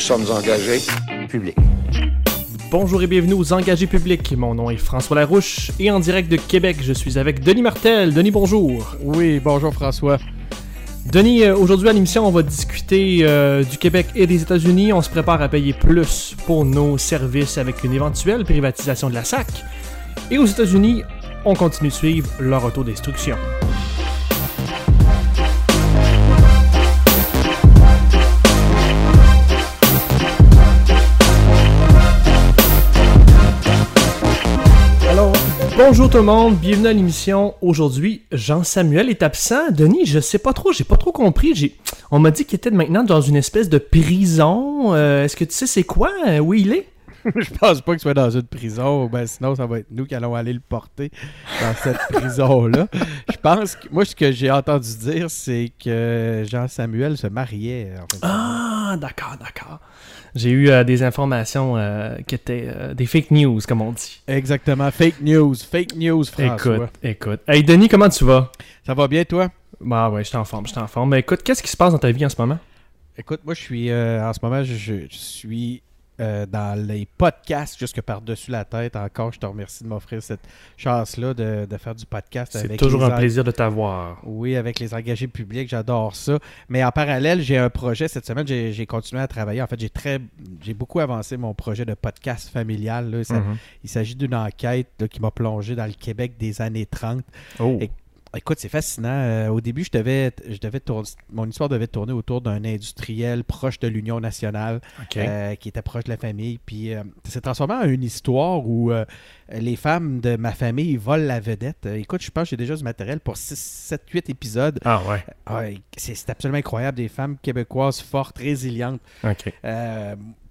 sommes engagés. public. Bonjour et bienvenue aux Engagés publics. Mon nom est François Larouche et en direct de Québec, je suis avec Denis Martel. Denis, bonjour. Oui, bonjour François. Denis, euh, aujourd'hui à l'émission, on va discuter euh, du Québec et des États-Unis. On se prépare à payer plus pour nos services avec une éventuelle privatisation de la SAC. Et aux États-Unis, on continue de suivre leur autodestruction. Alors, bonjour tout le monde, bienvenue à l'émission. Aujourd'hui, Jean-Samuel est absent. Denis, je sais pas trop, j'ai pas trop compris. J'ai... On m'a dit qu'il était maintenant dans une espèce de prison. Euh, est-ce que tu sais c'est quoi, euh, où il est? je pense pas qu'il soit dans une prison, ben sinon ça va être nous qui allons aller le porter dans cette prison-là. Je pense que moi ce que j'ai entendu dire, c'est que Jean-Samuel se mariait. En fait. Ah, d'accord, d'accord. J'ai eu euh, des informations euh, qui étaient euh, des fake news, comme on dit. Exactement, fake news, fake news, François. Écoute, écoute. Hey Denis, comment tu vas? Ça va bien toi? Bah ouais, je suis en forme, je suis en forme. Mais écoute, qu'est-ce qui se passe dans ta vie en ce moment? Écoute, moi je suis euh, en ce moment, je, je suis euh, dans les podcasts jusque par-dessus la tête. Encore, je te remercie de m'offrir cette chance-là de, de faire du podcast C'est toujours les un plaisir de t'avoir. Oui, avec les engagés publics, j'adore ça. Mais en parallèle, j'ai un projet cette semaine. J'ai continué à travailler. En fait, j'ai très, j'ai beaucoup avancé mon projet de podcast familial. là. Ça- Mhm. Il s'agit d'une enquête là, qui m'a plongé dans le Québec des années 30. Oh. Et- Écoute, c'est fascinant. Euh, au début, je devais, je devais tourner, mon histoire devait tourner autour d'un industriel proche de l'Union nationale euh, qui était proche de la famille. Puis euh, ça s'est transformé en une histoire où euh, les femmes de ma famille volent la vedette. Écoute, je pense que j'ai déjà du matériel pour 6, 7, 8 épisodes. Ah ouais. Ah, c'est c'est absolument incroyable. Des femmes québécoises fortes, résilientes. OK.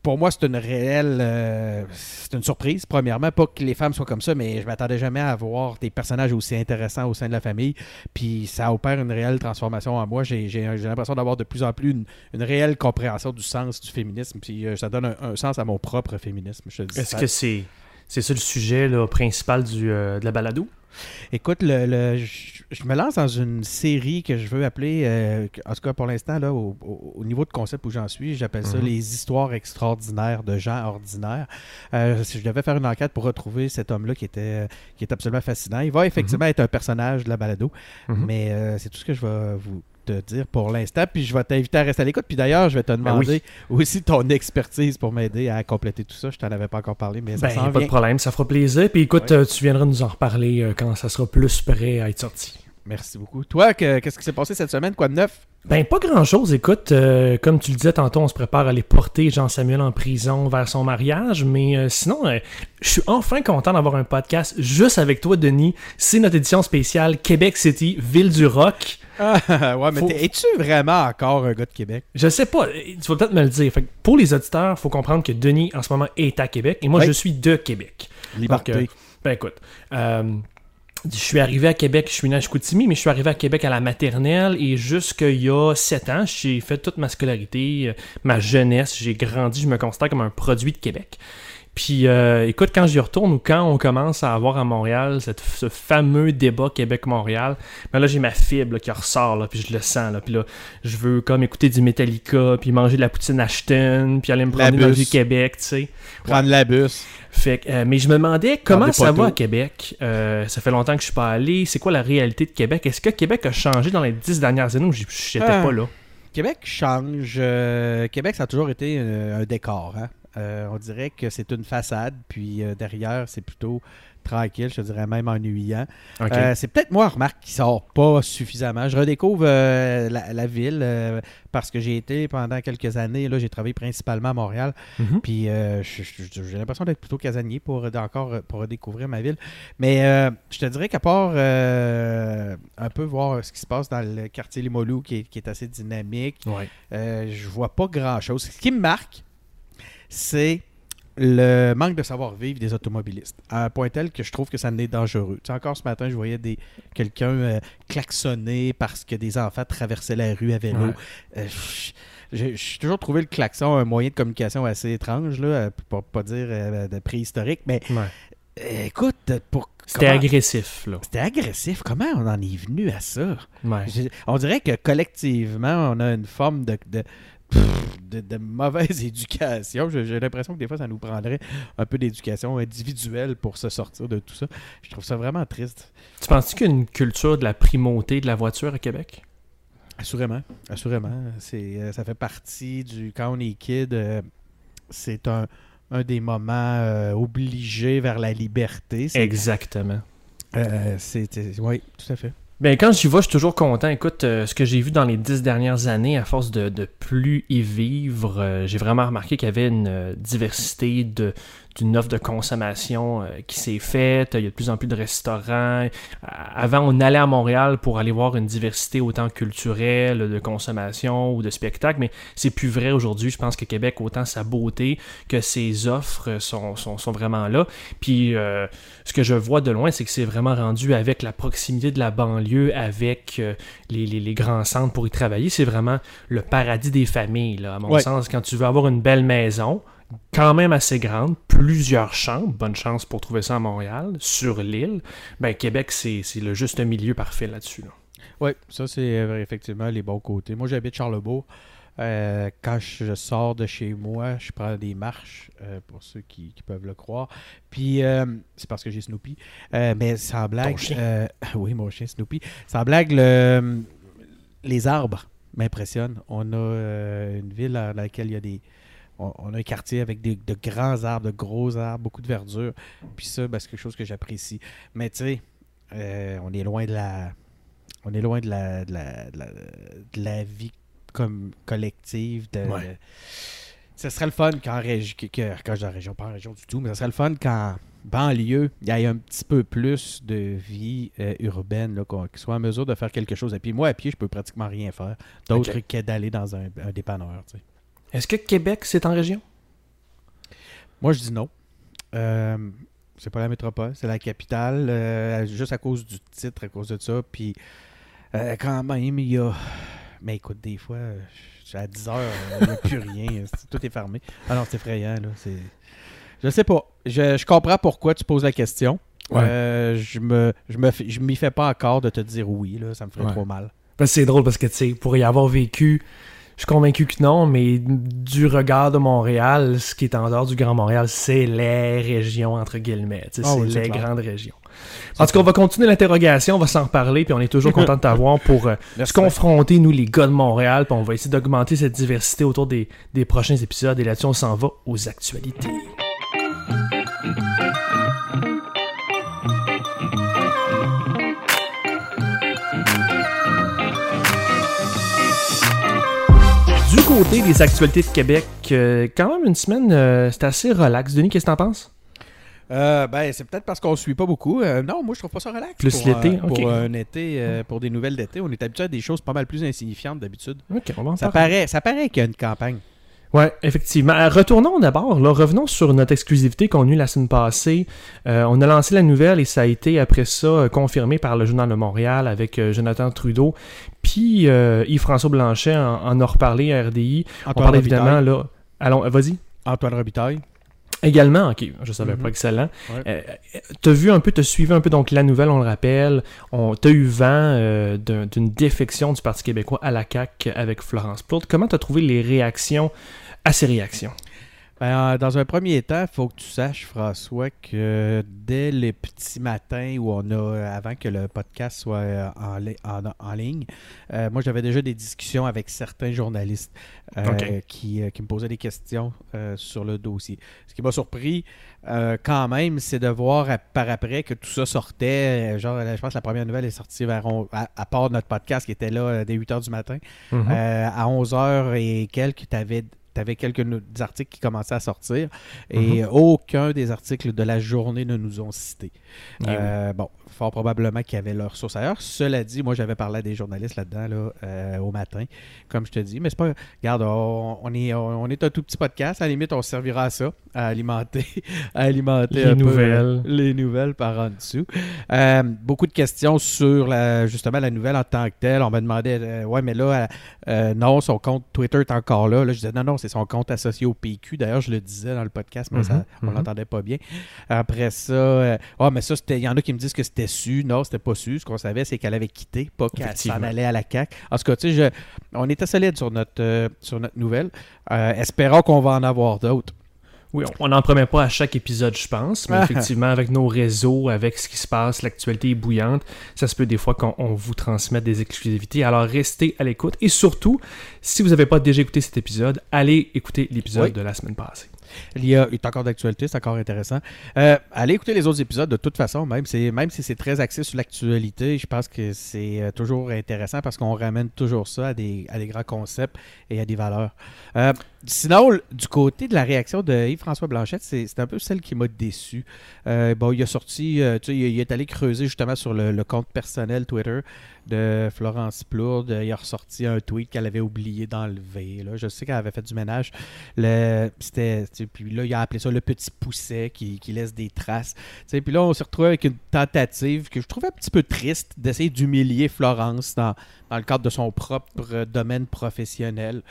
Pour moi, c'est une réelle. euh, c'est une surprise, premièrement. Pas que les femmes soient comme ça, mais je m'attendais jamais à avoir des personnages aussi intéressants au sein de la famille. Puis ça opère une réelle transformation en moi. J'ai j'ai- j'ai l'impression d'avoir de plus en plus une, une réelle compréhension du sens du féminisme. Puis euh, ça donne un, un sens à mon propre féminisme. Est-ce que c'est c'est ça le sujet là, principal du, euh, de la balado? Écoute, le, le- je, je me lance dans une série que je veux appeler, euh, en tout cas pour l'instant, là, au, au- au niveau de concept où j'en suis, j'appelle ça Mhm. les histoires extraordinaires de gens ordinaires. Euh, je devais faire une enquête pour retrouver cet homme-là qui était, qui est absolument fascinant. Il va effectivement être un personnage de la balado, Mhm. mais euh, c'est tout ce que je vais vous te dire pour l'instant. Puis je vais t'inviter à rester à l'écoute. Puis d'ailleurs, je vais te Ben oui. demander aussi ton expertise pour m'aider à compléter tout ça. Je t'en avais pas encore parlé, mais ça Ben, s'en pas de vient. problème, ça fera plaisir. Puis écoute, Ouais. euh, tu viendras nous en reparler euh, quand ça sera plus prêt à être sorti. Merci beaucoup. Toi, que- qu'est-ce qui s'est passé cette semaine? Quoi de neuf? Ben, pas grand-chose. Écoute, euh, comme tu le disais tantôt, on se prépare à aller porter Jean-Samuel en prison vers son mariage. Mais euh, sinon, euh, je suis enfin content d'avoir un podcast juste avec toi, Denis. C'est notre édition spéciale Québec City, Ville du Rock. Ah, ouais, mais Faut- es-tu vraiment encore un gars de Québec? Je sais pas, tu vas peut-être me le dire. Fait que pour les auditeurs, il faut comprendre que Denis, en ce moment, est à Québec. Et moi, Oui. je suis de Québec. Liberté. Donc, ben écoute, euh, je suis arrivé à Québec, je suis né à Chicoutimi, mais je suis arrivé à Québec à la maternelle et jusqu'il y a 7 ans, j'ai fait toute ma scolarité, euh, ma jeunesse, j'ai grandi, je me considère comme un produit de Québec. Puis euh, écoute, quand j'y retourne ou quand on commence à avoir à Montréal cette- ce fameux débat Québec-Montréal, ben là j'ai ma fibre là, qui ressort, là, puis je le sens. Là, puis là, je veux comme écouter du Metallica, puis manger de la poutine Ashton, puis aller me promener dans bus. Vieux-Québec, tu sais. Prendre la bus. Fait que, euh, mais je me demandais comment ça va à Québec. Euh, ça fait longtemps que je suis pas allé. C'est quoi la réalité de Québec? Est-ce que Québec a changé dans les dix dernières années j- j'étais Ah. pas là? Québec change. euh, Québec, ça a toujours été un décor. hein. Euh, on dirait que c'est une façade, puis euh, derrière, c'est plutôt tranquille, je te dirais même ennuyant. Euh, c'est peut-être moi, remarque, qui sort pas suffisamment. Je redécouvre la, la ville parce que j'ai été pendant quelques années, là, j'ai travaillé principalement à Montréal. Mhm. Puis j'ai l'impression d'être plutôt casanier pour encore pour redécouvrir ma ville. Mais je te dirais qu'à part un peu voir ce qui se passe dans le quartier Limoilou qui est, qui est assez dynamique, Ouais. je vois pas grand chose. Ce qui me marque, c'est le manque de savoir-vivre des automobilistes. À un point tel que je trouve que ça en est dangereux. Tu sais, encore ce matin, je voyais des quelqu'un euh, klaxonner parce que des enfants traversaient la rue à vélo. Ouais. Euh, J'ai toujours trouvé le klaxon un moyen de communication assez étrange, là, euh, pour pas dire euh, de préhistorique, mais Ouais. écoute, pour C'était agressif, là. C'était agressif. Comment on en est venu à ça? Ouais. On dirait que collectivement, on a une forme de, de, de, de mauvaise éducation. J'ai l'impression que des fois, ça nous prendrait un peu d'éducation individuelle pour se sortir de tout ça. Je trouve ça vraiment triste. Tu penses qu'il y a une culture de la primauté de la voiture à Québec? Assurément, assurément. C'est, euh, ça fait partie du... Quand on est kid, euh, c'est un, un des moments euh, obligés vers la liberté. Exactement. euh, c'est- oui, tout à fait. Ben, quand j'y vais, je suis toujours content. Écoute, euh, ce que j'ai vu dans les dix dernières années, à force de, de plus y vivre, euh, j'ai vraiment remarqué qu'il y avait une euh, diversité de d'une offre de consommation euh, qui s'est faite. Il y a de plus en plus de restaurants. Avant, on allait à Montréal pour aller voir une diversité autant culturelle, de consommation ou de spectacle, mais c'est plus vrai aujourd'hui. Je pense que Québec, autant sa beauté que ses offres sont, sont, sont vraiment là. Puis euh, ce que je vois de loin, c'est que c'est vraiment rendu avec la proximité de la banlieue, avec euh, les, les- les grands centres pour y travailler. C'est vraiment le paradis des familles, là, à mon Ouais. sens. Quand tu veux avoir une belle maison, quand même assez grande, plusieurs chambres, bonne chance pour trouver ça à Montréal, sur l'île, ben Québec, c'est le juste milieu parfait là-dessus. là. Oui, ça, c'est euh, effectivement les bons côtés. Moi, j'habite Charlebourg. Euh, quand je sors de chez moi, je prends des marches, euh, pour ceux qui, qui peuvent le croire. Puis, euh, c'est parce que j'ai Snoopy. Mais sans blague. chien. oui, mon chien Snoopy. Sans blague, le- les arbres m'impressionnent. On a une ville dans laquelle il y a des. On, on a un quartier avec des, de grands arbres, de gros arbres, beaucoup de verdure. Puis ça, ben, c'est quelque chose que j'apprécie. Mais tu sais, euh, on est loin de la. On est loin de la, de la, de la, de la vie comme collective. De, Ouais. Ce serait le fun région, que, que- quand je dis en région, pas en région du tout, mais ce serait le fun qu'en banlieue, il y ait un petit peu plus de vie euh, urbaine, là, qu'on soient en mesure de faire quelque chose. Et puis moi, à pied, je peux pratiquement rien faire d'autre que d'aller dans un, un dépanneur. tu sais. Est-ce que Québec, c'est en région? Moi, je dis non. Euh, c'est pas la métropole, c'est la capitale, euh, juste à cause du titre, à cause de ça. Puis, euh, quand même, il y a. Mais écoute, des fois, à 10 heures, il n'y a plus rien. Tout est fermé. Ah non, c'est effrayant, là. C'est... Je sais pas. Je, je comprends pourquoi tu poses la question. Ouais. Euh, je me, je me, fais- je m'y fais pas encore de te dire oui, là. Ça me ferait Ouais. trop mal. Ben, c'est drôle parce que, tu sais, pour y avoir vécu, je suis convaincu que non, mais du regard de Montréal, ce qui est en dehors du Grand Montréal, c'est les régions, entre guillemets. Ah c'est oui, les clair. grandes régions. En tout cas, on va continuer l'interrogation, on va s'en reparler, puis on est toujours content de t'avoir pour euh, se confronter, nous, les gars de Montréal, puis on va essayer d'augmenter cette diversité autour des, des prochains épisodes. Et là-dessus, on s'en va aux actualités. Côté des actualités de Québec, euh, quand même une semaine, euh, c'est assez relax. Denis, qu'est-ce que t'en penses? Euh, ben, c'est peut-être parce qu'on ne suit pas beaucoup. Euh, non, moi, je trouve pas ça relax. Plus l'été. Pour un été, pour des nouvelles d'été, on est habitué à des choses pas mal plus insignifiantes d'habitude. Ça paraît, ça paraît qu'il y a une campagne. Ouais, effectivement. Euh, Retournons d'abord, là, revenons sur notre exclusivité qu'on a eue la semaine passée. Euh, on a lancé la nouvelle et ça a été après ça euh, confirmé par le Journal de Montréal avec euh, Jonathan Trudeau. Puis euh, Yves-François Blanchet en, en a reparlé à RDI. on Antoine Robitaille. évidemment, là. Allons, vas-y. Antoine Robitaille. Également, ok, je savais Mhm. pas, excellent. Ouais. Euh, t'as vu un peu, t'as suivi un peu donc la nouvelle, on le rappelle. On, t'as eu vent euh, d'un- d'une défection du Parti québécois à la CAQ avec Florence Plourde. Comment t'as trouvé les réactions à ces réactions? Ben, euh, dans un premier temps, il faut que tu saches, François, que dès les petits matins où on a, euh, avant que le podcast soit euh, en, li- en- en ligne, euh, moi j'avais déjà des discussions avec certains journalistes euh, qui, qui me posaient des questions euh, sur le dossier. Ce qui m'a surpris quand même, c'est de voir à- par après que tout ça sortait. genre, je pense que la première nouvelle est sortie vers, on- à, à part notre podcast qui était là dès 8 h du matin. Mhm. À 11h et quelques, tu avais, quelques no- des articles qui commençaient à sortir et aucun des articles de la journée ne nous ont cités. Eh oui. Euh, Bon, fort probablement qu'ils avaient leur source ailleurs. Cela dit, moi j'avais parlé à des journalistes là-dedans là, euh, au matin, comme je te dis. Mais c'est pas. Regarde, on, on est, on, est un tout petit podcast. À la limite, on servira à ça, à alimenter, à alimenter Les peu, nouvelles. euh, les nouvelles par en dessous. Euh, beaucoup de questions sur la, justement la nouvelle en tant que telle. On m'a demandé, euh, ouais, mais là, non, son compte Twitter est encore là. Là, je disais, non, non, c'est son compte associé au PQ. D'ailleurs, je le disais dans le podcast, mais ça, on mhm. l'entendait pas bien. Après ça, ah, mais ça, il y en a qui me disent que c'était su. Non, c'était pas su. Ce qu'on savait, c'est qu'elle avait quitté, pas qu'elle s'en allait à la CAQ. En tout cas, tu sais, on était solide sur notre, euh, sur notre nouvelle. Euh, espérons qu'on va en avoir d'autres. Oui, on n'en promet pas à chaque épisode, je pense, mais effectivement, avec nos réseaux, avec ce qui se passe, l'actualité est bouillante, ça se peut des fois qu'on on vous transmette des exclusivités. Alors restez à l'écoute et surtout, si vous n'avez pas déjà écouté cet épisode, allez écouter l'épisode Oui. de la semaine passée. Il y a, il est encore d'actualité, c'est encore intéressant. Euh, allez écouter les autres épisodes de toute façon, même, même si c'est très axé sur l'actualité, je pense que c'est euh, toujours intéressant parce qu'on ramène toujours ça à des, à des grands concepts et à des valeurs. Euh, sinon, du côté de la réaction de Yves-François Blanchette, c'est, un peu celle qui m'a déçu. Euh, bon, il a sorti, euh, tu sais, il, est allé creuser justement sur le, compte personnel Twitter de Florence Plourde. Il a ressorti un tweet qu'elle avait oublié d'enlever. Je sais qu'elle avait fait du ménage. Le, puis là, il a appelé ça le petit pousset qui, qui laisse des traces. Tu sais, Puis là, on s'est retrouvé avec une tentative que je trouvais un petit peu triste d'essayer d'humilier Florence dans, dans le cadre de son propre domaine professionnel.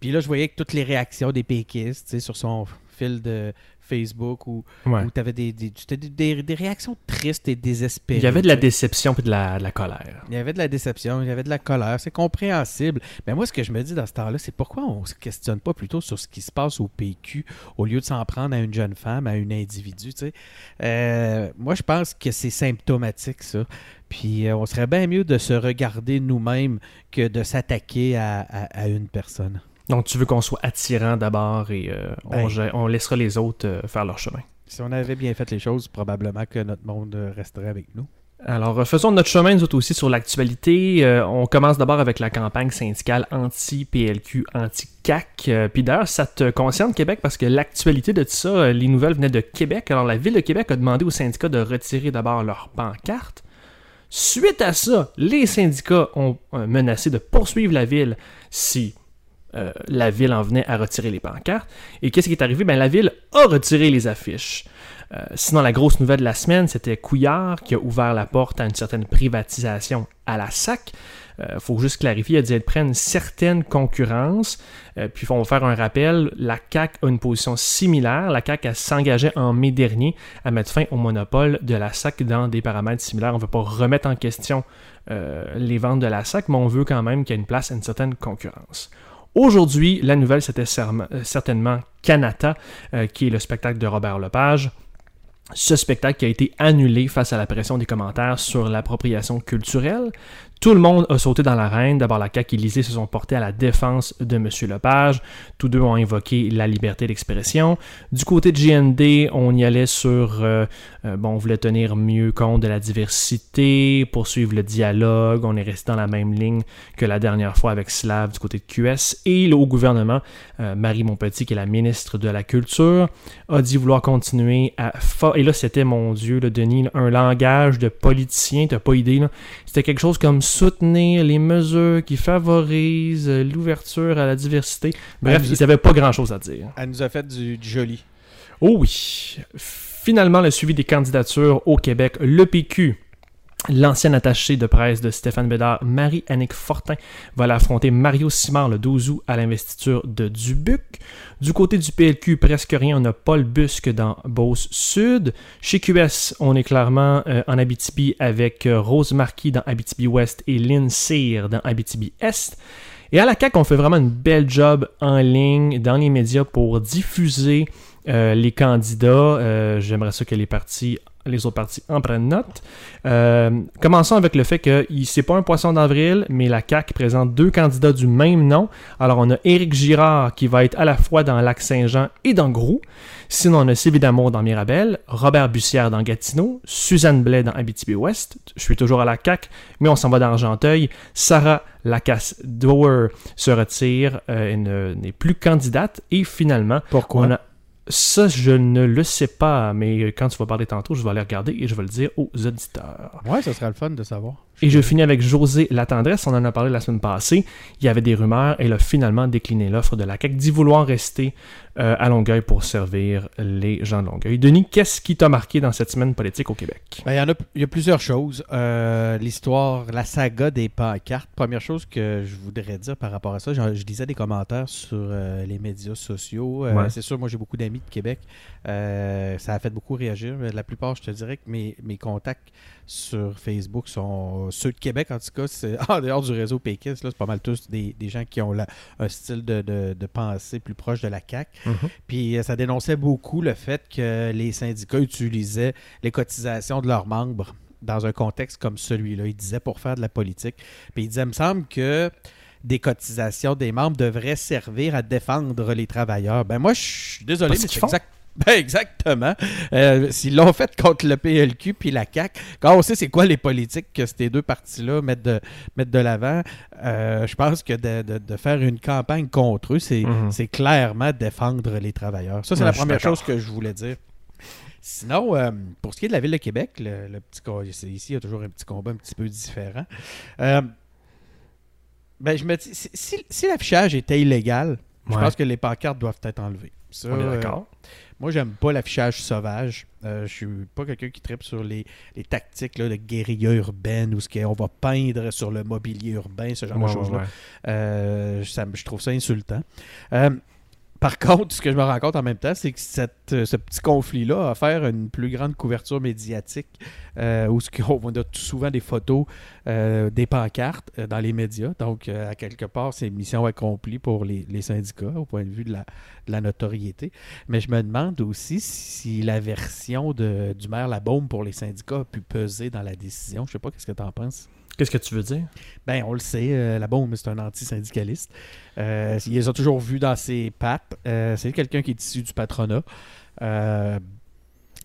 Puis là, je voyais que toutes les réactions des péquistes sur son fil de Facebook où, Ouais. où tu avais des, des, des, des- réactions tristes et désespérées. Il y avait de la déception et de la, de la colère. Il y avait de la déception, il y avait de la colère, c'est compréhensible. Mais moi, ce que je me dis dans ce temps-là, c'est pourquoi on se questionne pas plutôt sur ce qui se passe au PQ au lieu de s'en prendre à une jeune femme, à un individu. Euh, moi, je pense que c'est symptomatique, ça. Puis euh, on serait bien mieux de se regarder nous-mêmes que de s'attaquer à, à- à une personne. Donc tu veux qu'on soit attirant d'abord et euh, on, Ben. on laissera les autres euh, faire leur chemin. Si on avait bien fait les choses, probablement que notre monde euh, resterait avec nous. Alors, faisons notre chemin, nous autres aussi, sur l'actualité. Euh, on commence d'abord avec la campagne syndicale anti-PLQ, anti-CAC. Euh, Puis d'ailleurs, ça te concerne Québec parce que l'actualité de tout ça, euh, les nouvelles venaient de Québec. Alors, la ville de Québec a demandé aux syndicats de retirer d'abord leur pancarte. Suite à ça, les syndicats ont menacé de poursuivre la ville si euh, la ville en venait à retirer les pancartes. Et qu'est-ce qui est arrivé? Ben, la ville a retiré les affiches. Euh, sinon, la grosse nouvelle de la semaine, c'était Couillard qui a ouvert la porte à une certaine privatisation à la SAC. Il faut juste clarifier, il a dit être prêt à une certaine concurrence. Euh, puis, on va faire un rappel, la CAC a une position similaire. La CAC s'engageait en mai dernier à mettre fin au monopole de la SAC dans des paramètres similaires. On ne veut pas remettre en question euh, les ventes de la SAC, mais on veut quand même qu'il y ait une place à une certaine concurrence. Aujourd'hui, la nouvelle, c'était euh, certainement Canata, euh, qui est le spectacle de Robert Lepage. Ce spectacle qui a été annulé face à la pression des commentaires sur l'appropriation culturelle. Tout le monde a sauté dans l'arène. D'abord, la CAQ et l'Élysée se sont portés à la défense de M. Lepage. Tous deux ont invoqué la liberté d'expression. Du côté de GND, on y allait sur... euh, euh, bon, on voulait tenir mieux compte de la diversité, poursuivre le dialogue. On est resté dans la même ligne que la dernière fois avec Slav du côté de QS. Et haut gouvernement, euh, Marie Montpetit, qui est la ministre de la Culture, a dit vouloir continuer à... Et là, c'était, mon Dieu, le Denis, un langage de politicien, t'as pas idée. C'était quelque chose comme soutenir les mesures qui favorisent l'ouverture à la diversité. Bref, Ah, ils n'avaient pas grand-chose à dire. Elle nous a fait du, du joli. Oh oui. Finalement, le suivi des candidatures au Québec, le PQ. L'ancienne attachée de presse de Stéphane Bédard, Marie-Annick Fortin, va l'affronter Mario Simard le 12 août à l'investiture de Dubuc. Du côté du PLQ, presque rien, on a Paul Busque dans Beauce-Sud. Chez QS, on est clairement euh, en Abitibi avec euh, Rose Marquis dans Abitibi-Ouest et Lynn Cyr dans Abitibi-Est. Et à la CAQ, on fait vraiment une belle job en ligne, dans les médias, pour diffuser euh, les candidats. J'aimerais ça que les partis, les autres partis en prennent note. Euh, commençons avec le fait que c'est pas un poisson d'avril, mais la CAQ présente deux candidats du même nom. Alors on a Éric Girard qui va être à la fois dans Lac-Saint-Jean et dans Groux. Sinon on a Sylvie Damour dans Mirabel, Robert Bussière dans Gatineau, Suzanne Blais dans Abitibi-Ouest. Je suis toujours à la CAQ, mais on s'en va dans Argenteuil. Sarah Lacasse-Dower se retire euh, n'est plus candidate. Et finalement, Pourquoi? on a ça, je ne le sais pas, mais quand tu vas parler tantôt, je vais aller regarder et je vais le dire aux auditeurs. Ouais, ce serait le fun de savoir. Et je finis avec José Latendresse, on en a parlé la semaine passée. Il y avait des rumeurs et elle a finalement décliné l'offre de la CAQ d'y vouloir rester euh, à Longueuil pour servir les gens de Longueuil. Denis, qu'est-ce qui t'a marqué dans cette semaine politique au Québec? Ben, Il y en a, il y a plusieurs choses. Euh, L'histoire, la saga des pancartes. Première chose que je voudrais dire par rapport à ça, je, je lisais des commentaires sur euh, les médias sociaux. Ouais. C'est sûr, moi j'ai beaucoup d'amis de Québec. Ça a fait beaucoup réagir. La plupart, je te dirais que mes, mes contacts sur Facebook sont ceux de Québec, en tout cas, c'est en dehors du réseau péquiste, là, c'est pas mal tous des, des gens qui ont la- un style de, de- de pensée plus proche de la CAQ. Mhm. Puis euh, ça dénonçait beaucoup le fait que les syndicats utilisaient les cotisations de leurs membres dans un contexte comme celui-là. Ils disaient pour faire de la politique. Puis ils disaient, il me semble que des cotisations des membres devraient servir à défendre les travailleurs. Ben moi, je suis désolé, mais c'est exact- Ben, exactement. Euh, S'ils l'ont fait contre le PLQ puis la CAQ, quand on sait c'est quoi les politiques que ces deux partis-là mettent de, mettent de l'avant, euh, je pense que de, de- de faire une campagne contre eux, c'est Mhm. c'est clairement défendre les travailleurs. Ça, c'est Ouais, la première chose que je voulais dire. Sinon, euh, pour ce qui est de la ville de Québec, le, le petit ici, il y a toujours un petit combat un petit peu différent. Ben, je me dis, si, si- si l'affichage était illégal, je pense que les pancartes doivent être enlevées. Ça, On est euh, moi, j'aime pas l'affichage sauvage. Euh, je suis pas quelqu'un qui tripe sur les, les tactiques là, de guérilla urbaine ou ce qu'on va peindre sur le mobilier urbain, ce genre Ouais, de choses-là. ouais. Euh, je trouve ça insultant. Par contre, ce que je me rends compte en même temps, c'est que euh, ce petit conflit-là a offert une plus grande couverture médiatique euh, où on a souvent des photos, euh, des pancartes dans les médias. Donc, à quelque part, c'est une mission accomplie pour les, syndicats au point de vue de la, notoriété. Mais je me demande aussi si la version de, du maire Labaume pour les syndicats a pu peser dans la décision. Je sais pas, qu'est-ce que tu en penses? Qu'est-ce que tu veux dire? Ben, on le sait, euh, la bombe, c'est un anti-syndicaliste. Euh, il les a toujours vus dans ses pattes. Euh, c'est quelqu'un qui est issu du patronat.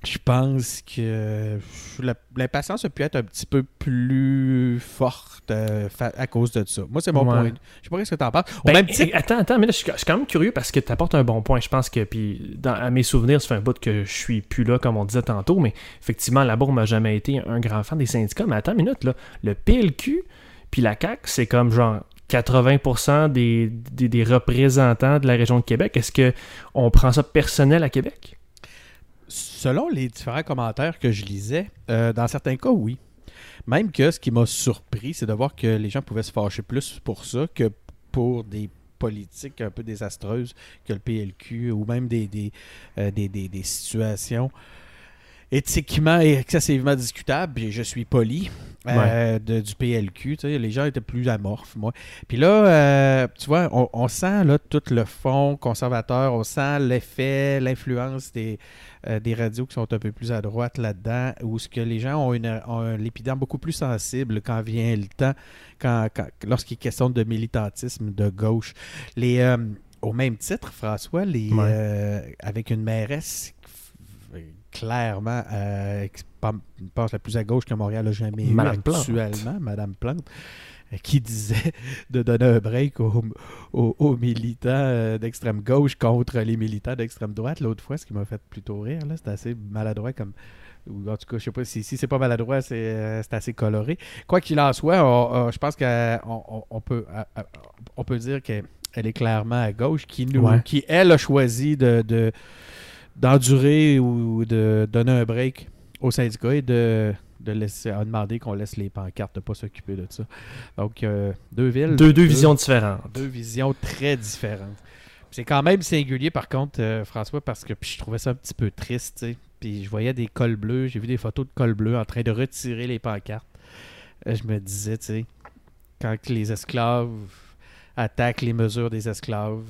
Euh, je pense que la- l'impatience a pu être un petit peu plus forte euh, à cause de ça. Moi, c'est mon Ouais. point. Je sais pas ce que tu en penses. Ben, même titre, eh, Attends, attends, mais là, je suis quand même curieux parce que tu apportes un bon point. Je pense que, puis, dans, à mes souvenirs, ça fait un bout que je suis plus là, comme on disait tantôt, mais effectivement, la Bourbe m'a jamais été un grand fan des syndicats. Mais attends une minute, là. Le PLQ, puis la CAQ, c'est comme genre 80% des, des, des représentants de la région de Québec. Est-ce que on prend ça personnel à Québec? Selon les différents commentaires que je lisais, euh, dans certains cas, oui. Même que ce qui m'a surpris, c'est de voir que les gens pouvaient se fâcher plus pour ça que pour des politiques un peu désastreuses que le PLQ ou même des, des, euh, des, situations éthiquement et excessivement discutables, et je suis poli, euh, de- du PLQ. les gens étaient plus amorphes, moi. Puis là, euh, tu vois, on, on sent là, tout le fond conservateur, on sent l'effet, l'influence des, euh, des radios qui sont un peu plus à droite là-dedans, où ce que les gens ont, une, ont un l'épiderme beaucoup plus sensible quand vient le temps, quand, quand- lorsqu'il est question de militantisme de gauche. Les, au même titre, François, les, Ouais. avec une mairesse clairement, euh, pense la plus à gauche que Montréal a jamais eu Madame Plante. actuellement, Madame Plante, euh, qui disait de donner un break aux, aux- aux militants euh, d'extrême gauche contre les militants d'extrême droite l'autre fois, ce qui m'a fait plutôt rire. C'était assez maladroit comme. Ou en tout cas, je sais pas si, si c'est pas maladroit, c'est euh, assez coloré. Quoi qu'il en soit, on- on- je pense qu'on on, on peut, on peut dire qu'elle elle est clairement à gauche, qui, nous, Ouais. qui elle, a choisi de, de- d'endurer ou de donner un break au syndicat et de, de laisser, à demander qu'on laisse les pancartes, de pas s'occuper de ça. Donc, euh, deux villes. Deux, deux visions différentes. Deux visions très différentes. C'est quand même singulier, par contre, euh, François, parce que je trouvais ça un petit peu triste. Puis je voyais des cols bleus, j'ai vu des photos de cols bleus en train de retirer les pancartes. Euh, je me disais, tu sais, quand les esclaves attaquent les mesures des esclaves,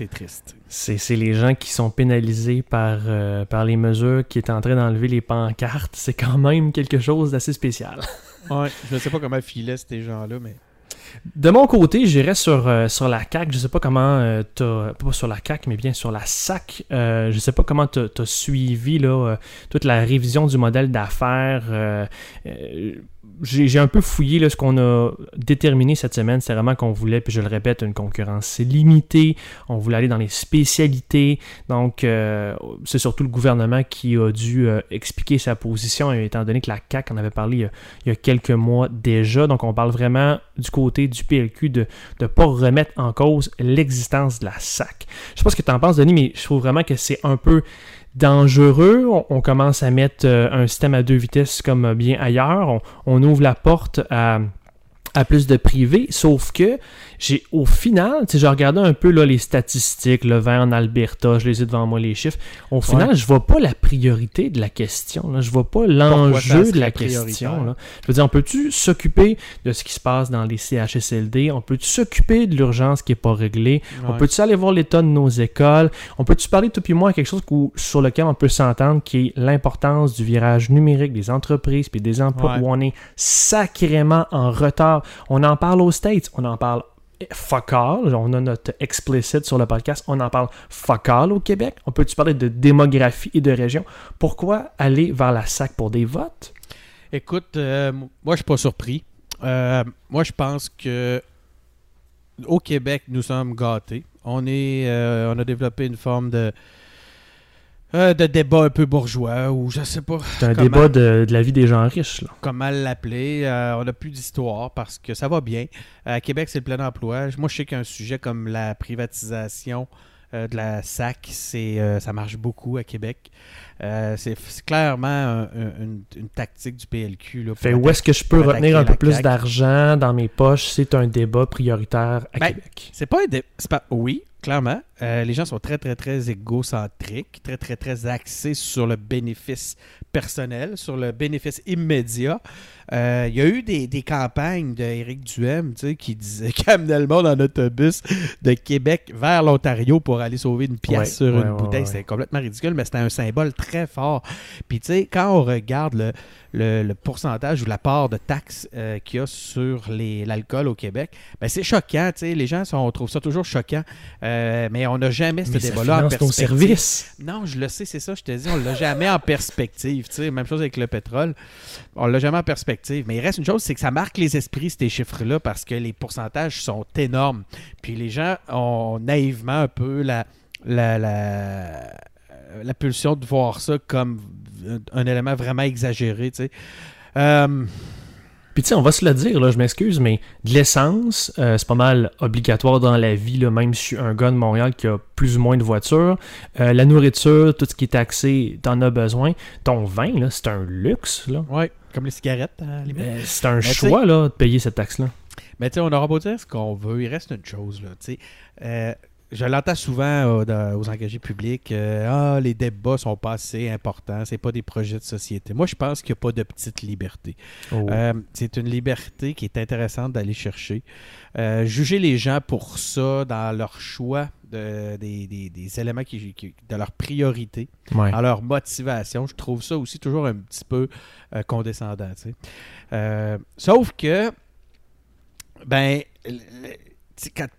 c'est triste. C'est c'est les gens qui sont pénalisés par, euh, par les mesures qui est en train d'enlever les pancartes. C'est quand même quelque chose d'assez spécial. Ouais, je ne sais pas comment filaient ces gens-là, mais. De mon côté, j'irais sur, euh, sur la CAQ. Je sais pas comment euh, t'as. Pas sur la CAQ, mais bien sur la SAC. Euh, je sais pas comment t'as as suivi là, euh, toute la révision du modèle d'affaires. J'ai un peu fouillé là, ce qu'on a déterminé cette semaine. C'est vraiment qu'on voulait, puis je le répète, une concurrence limitée. On voulait aller dans les spécialités. Donc, euh, c'est surtout le gouvernement qui a dû euh, expliquer sa position, étant donné que la CAQ en avait parlé il y a, il y a quelques mois déjà. Donc, on parle vraiment du côté du PLQ de ne pas remettre en cause l'existence de la SAC. Je sais pas ce que tu en penses, Denis, mais je trouve vraiment que c'est un peu dangereux. On, commence à mettre euh, un système à deux vitesses comme bien ailleurs. On ouvre la porte à à plus de privé, sauf que j'ai au final, tu sais, j'ai regardé un peu là, les statistiques, le vin en Alberta, je les ai devant moi les chiffres. Au final, je vois pas la priorité de la question. Là. Je vois pas l'enjeu de la question. Là. Je veux dire, on peut-tu s'occuper de ce qui se passe dans les CHSLD? On peut-tu s'occuper de l'urgence qui est pas réglée? On peut-tu aller voir l'état de nos écoles? On peut-tu parler tout puis moi quelque chose sur lequel on peut s'entendre, qui est l'importance du virage numérique des entreprises puis des emplois où on est sacrément en retard. On en parle aux States, on en parle fuck all. On a notre explicite sur le podcast. On en parle fuck all au Québec. On peut-tu parler de démographie et de région? Pourquoi aller vers la SAC pour des votes? Écoute, euh, moi, je suis pas surpris. Euh, moi, je pense que au Québec, nous sommes gâtés. On, est, euh, on a développé une forme de euh, de débat un peu bourgeois ou je sais pas. C'est un débat de, la vie des gens riches. Là. Comment l'appeler euh, On n'a plus d'histoire parce que ça va bien. À Québec, c'est le plein emploi. Moi, je sais qu'un sujet comme la privatisation euh, de la SAC, c'est, ça marche beaucoup à Québec. c'est, clairement une, tactique du PLQ. Là, fait, où est-ce que je peux retenir un peu plus d'argent dans mes poches? C'est un débat prioritaire à ben, Québec. C'est pas un débat. Oui, clairement. Euh, les gens sont très, très, très égocentriques, très, très, très axés sur le bénéfice personnel, sur le bénéfice immédiat. Euh, il y a eu des, campagnes d'Éric Duhem qui disait qu'il amenait le monde en autobus de Québec vers l'Ontario pour aller sauver une pièce sur une bouteille. C'était complètement ridicule, mais c'était un symbole très fort. Puis, tu sais, quand on regarde le, pourcentage ou la part de taxes euh, qu'il y a sur l'alcool au Québec, ben, c'est choquant. Les gens sont, on trouve ça toujours choquant. mais on n'a jamais ce débat-là en perspective. service. Non, je le sais, c'est ça, je te dis, on l'a jamais en perspective. Même chose avec le pétrole. On l'a jamais en perspective. Mais il reste une chose, c'est que ça marque les esprits, ces chiffres-là, parce que les pourcentages sont énormes. Puis les gens ont naïvement un peu la, la, la, pulsion de voir ça comme un, élément vraiment exagéré. Tu sais. Euh, puis tu sais, on va se le dire, là, je m'excuse, mais de l'essence, euh, c'est pas mal obligatoire dans la vie, là, même si je suis un gars de Montréal qui a plus ou moins de voitures. Euh, la nourriture, tout ce qui est taxé, t'en as besoin. Ton vin, là, c'est un luxe. Là. Ouais, comme les cigarettes, euh, c'est un choix, là, de payer cette taxe-là. Mais tu sais, on aura beau dire ce qu'on veut, il reste une chose, là, tu sais je l'entends souvent euh, aux engagés publics. Euh, ah, les débats sont pas assez importants. C'est pas des projets de société. Moi, je pense qu'il n'y a pas de petite liberté. Oh. Euh, c'est une liberté qui est intéressante d'aller chercher. juger les gens pour ça dans leur choix de, des, éléments qui, de leur priorité, dans leur motivation, je trouve ça aussi toujours un petit peu condescendant. sauf que, ben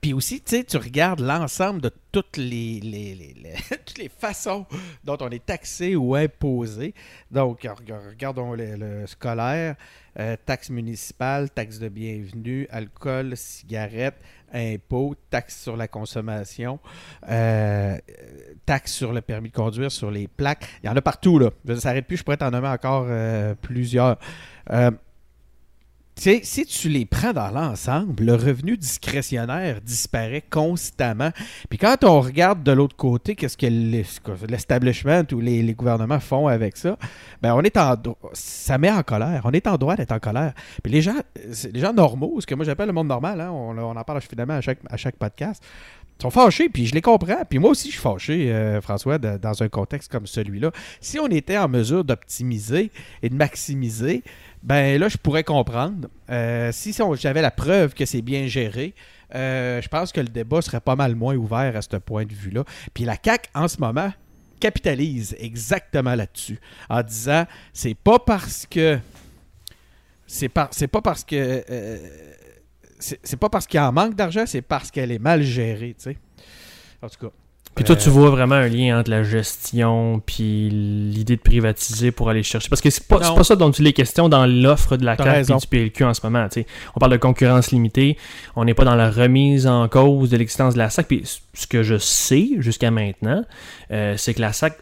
puis aussi, tu regardes l'ensemble de toutes les, toutes les façons dont on est taxé ou imposé. Donc, regardons le, scolaire, euh, taxe municipale, taxe de bienvenue, alcool, cigarettes, impôts, taxe sur la consommation, euh, taxe sur le permis de conduire, sur les plaques. Il y en a partout, là. Ça s'arrête plus, je pourrais t'en nommer encore euh, plusieurs si tu les prends dans l'ensemble, le revenu discrétionnaire disparaît constamment. Puis quand on regarde de l'autre côté, qu'est-ce que l'establishment ou les, gouvernements font avec ça, ben on est en ça met en colère. On est en droit d'être en colère. Puis les gens, les gens normaux, ce que moi j'appelle le monde normal, hein, on, en parle finalement à chaque, à chaque podcast, sont fâchés, puis je les comprends. Puis moi aussi, je suis fâché, euh, François, dans un contexte comme celui-là. Si on était en mesure d'optimiser et de maximiser, ben là, je pourrais comprendre. Euh, si j'avais la preuve que c'est bien géré, euh, je pense que le débat serait pas mal moins ouvert à ce point de vue-là. Puis la CAQ, en ce moment, capitalise exactement là-dessus, en disant c'est pas parce que. C'est pas parce que. Euh, c'est pas parce qu'il en manque d'argent, c'est parce qu'elle est mal gérée, tu sais. En tout cas. Puis toi, tu vois vraiment un lien entre la gestion puis l'idée de privatiser pour aller chercher. Parce que c'est pas, pas ça dont tu les questions dans l'offre de la carte et du PLQ en ce moment. On parle de concurrence limitée. On n'est pas dans la remise en cause de l'existence de la SAC. Puis ce que je sais jusqu'à maintenant, euh, c'est que la SAC,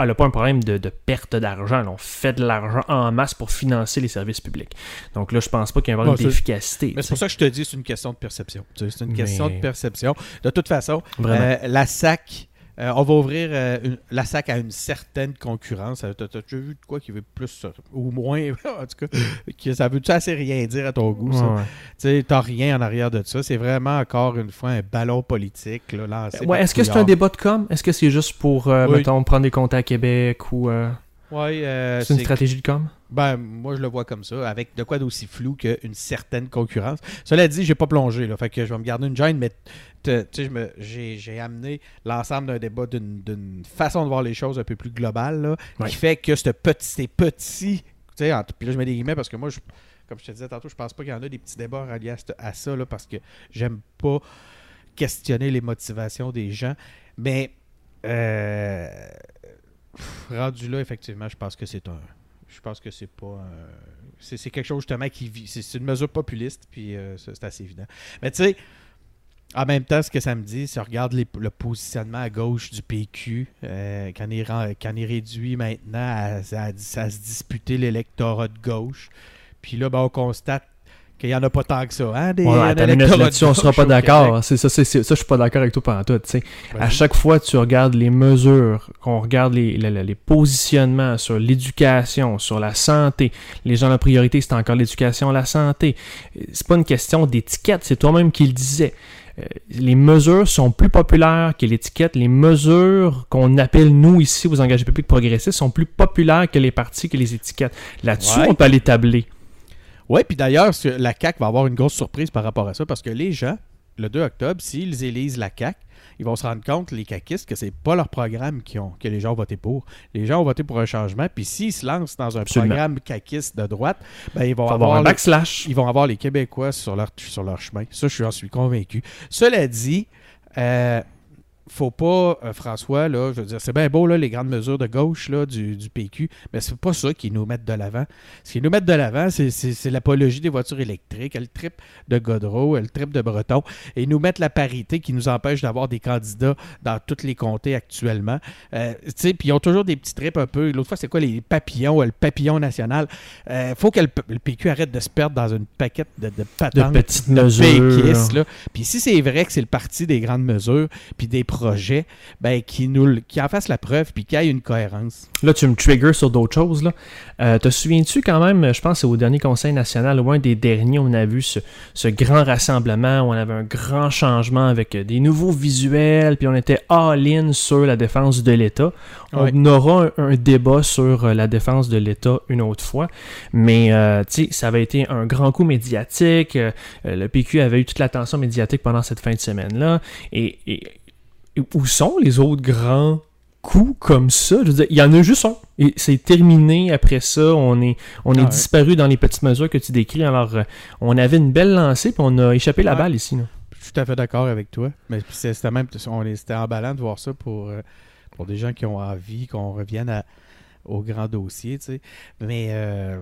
elle n'a pas un problème de, perte d'argent. On fait de l'argent en masse pour financer les services publics. Donc là, je pense pas qu'il y ait un problème d'efficacité. Mais c'est pour ça que je te dis c'est une question de perception. C'est une question de perception. De toute façon, euh, la SAC Euh, on va ouvrir euh, une- la SAC à une certaine concurrence. Euh, T'as t'as déjà vu de quoi qui veut plus, euh, ou moins, en tout cas, que ça veut-tu assez rien dire à ton goût, ça? Ouais, ouais. Tu t'as rien en arrière de ça. C'est vraiment, encore une fois, un ballon politique là, lancé Ouais, est-ce que c'est un débat de com? Est-ce que c'est juste pour, euh, Oui. mettons, prendre des comptes à Québec ou euh, Ouais, euh, c'est une stratégie de com? Ben, moi, je le vois comme ça, avec de quoi d'aussi flou qu'une certaine concurrence. Cela dit, j'ai pas plongé, là, fait que je vais me garder une gêne, mais j'ai amené l'ensemble d'un débat d'une façon de voir les choses un peu plus globale, là, Ouais. qui fait que ce petit, ces petits, puis là, je mets des guillemets parce que moi, je- comme je te disais tantôt, je pense pas qu'il y en a des petits débats reliés à, ça, là, parce que j'aime pas questionner les motivations des gens, mais euh, rendu là, effectivement, je pense que c'est un. Je pense que c'est pas. un- C'est quelque chose justement qui vit. C'est une mesure populiste, puis euh, c'est assez évident. Mais tu sais, en même temps, ce que ça me dit, si on regarde les- le positionnement à gauche du PQ, euh, quand, il quand il réduit maintenant à, à- à se disputer l'électorat de gauche, puis là, ben, on constate qu'il n'y en a pas tant que ça. Hein, des, Ouais, là-dessus, on sera gauche pas d'accord. C'est ça, c'est, ça, je suis pas d'accord avec toi pendant tout. À chaque fois que tu regardes les mesures, qu'on regarde les, les- les positionnements sur l'éducation, sur la santé, les gens, la priorité, c'est encore l'éducation, la santé. C'est pas une question d'étiquette, c'est toi-même qui le disais. Euh, Les mesures sont plus populaires que l'étiquette. Les mesures qu'on appelle, nous, ici, aux engagés publics progressistes, sont plus populaires que les partis, que les étiquettes. Là-dessus, Ouais. on peut aller tabler. Oui, puis d'ailleurs, la CAQ va avoir une grosse surprise par rapport à ça parce que les gens, le 2 octobre, s'ils élisent la CAQ, ils vont se rendre compte, les caquistes, que c'est pas leur programme qui ont, que les gens ont voté pour. Les gens ont voté pour un changement, puis s'ils se lancent dans un Absolument. programme caquiste de droite, ben, ils vont avoir, avoir un les- backslash. ils vont avoir les Québécois sur leur, sur leur chemin. Ça, je suis- suis convaincu. Cela dit, euh, faut pas, euh, François, là, je veux dire, c'est bien beau, là, les grandes mesures de gauche là, du, du PQ, mais c'est pas ça qui nous mettent de l'avant. Ce qui nous mettent de l'avant, c'est, l'apologie des voitures électriques, le trip de Godreau, le trip de Breton, et ils nous mettent la parité qui nous empêche d'avoir des candidats dans tous les comtés actuellement. Euh, tu sais, puis ils ont toujours des petits trips un peu. L'autre fois, c'est quoi les papillons, euh, le papillon national? Euh, faut que le, PQ arrête de se perdre dans une paquette de, de De petites de mesures. Puis si c'est vrai que c'est le parti des grandes mesures, puis des projets, ben qui nous qui en fasse la preuve, puis qu'il y ait une cohérence. Là, tu me triggers sur d'autres choses. Là. Euh, te souviens-tu quand même, je pense c'est au dernier Conseil national ou un des derniers, on a vu ce, ce grand rassemblement où on avait un grand changement avec euh, des nouveaux visuels, puis on était all-in sur la défense de l'État. On Ouais. aura un, un débat sur euh, la défense de l'État une autre fois, mais euh, tu sais, ça avait été un grand coup médiatique. euh, le PQ avait eu toute l'attention médiatique pendant cette fin de semaine-là. Et où sont les autres grands coups comme ça? Je veux dire, il y en a juste un. Et c'est terminé après ça. On est, on Ah est ouais. disparu dans les petites mesures que tu décris. Alors, euh, on avait une belle lancée, puis on a échappé la Ouais. balle ici. là. Je suis tout à fait d'accord avec toi. Mais c'était même on c'était emballant de voir ça pour, euh, pour des gens qui ont envie qu'on revienne à- au grand dossier, tu sais. Mais euh,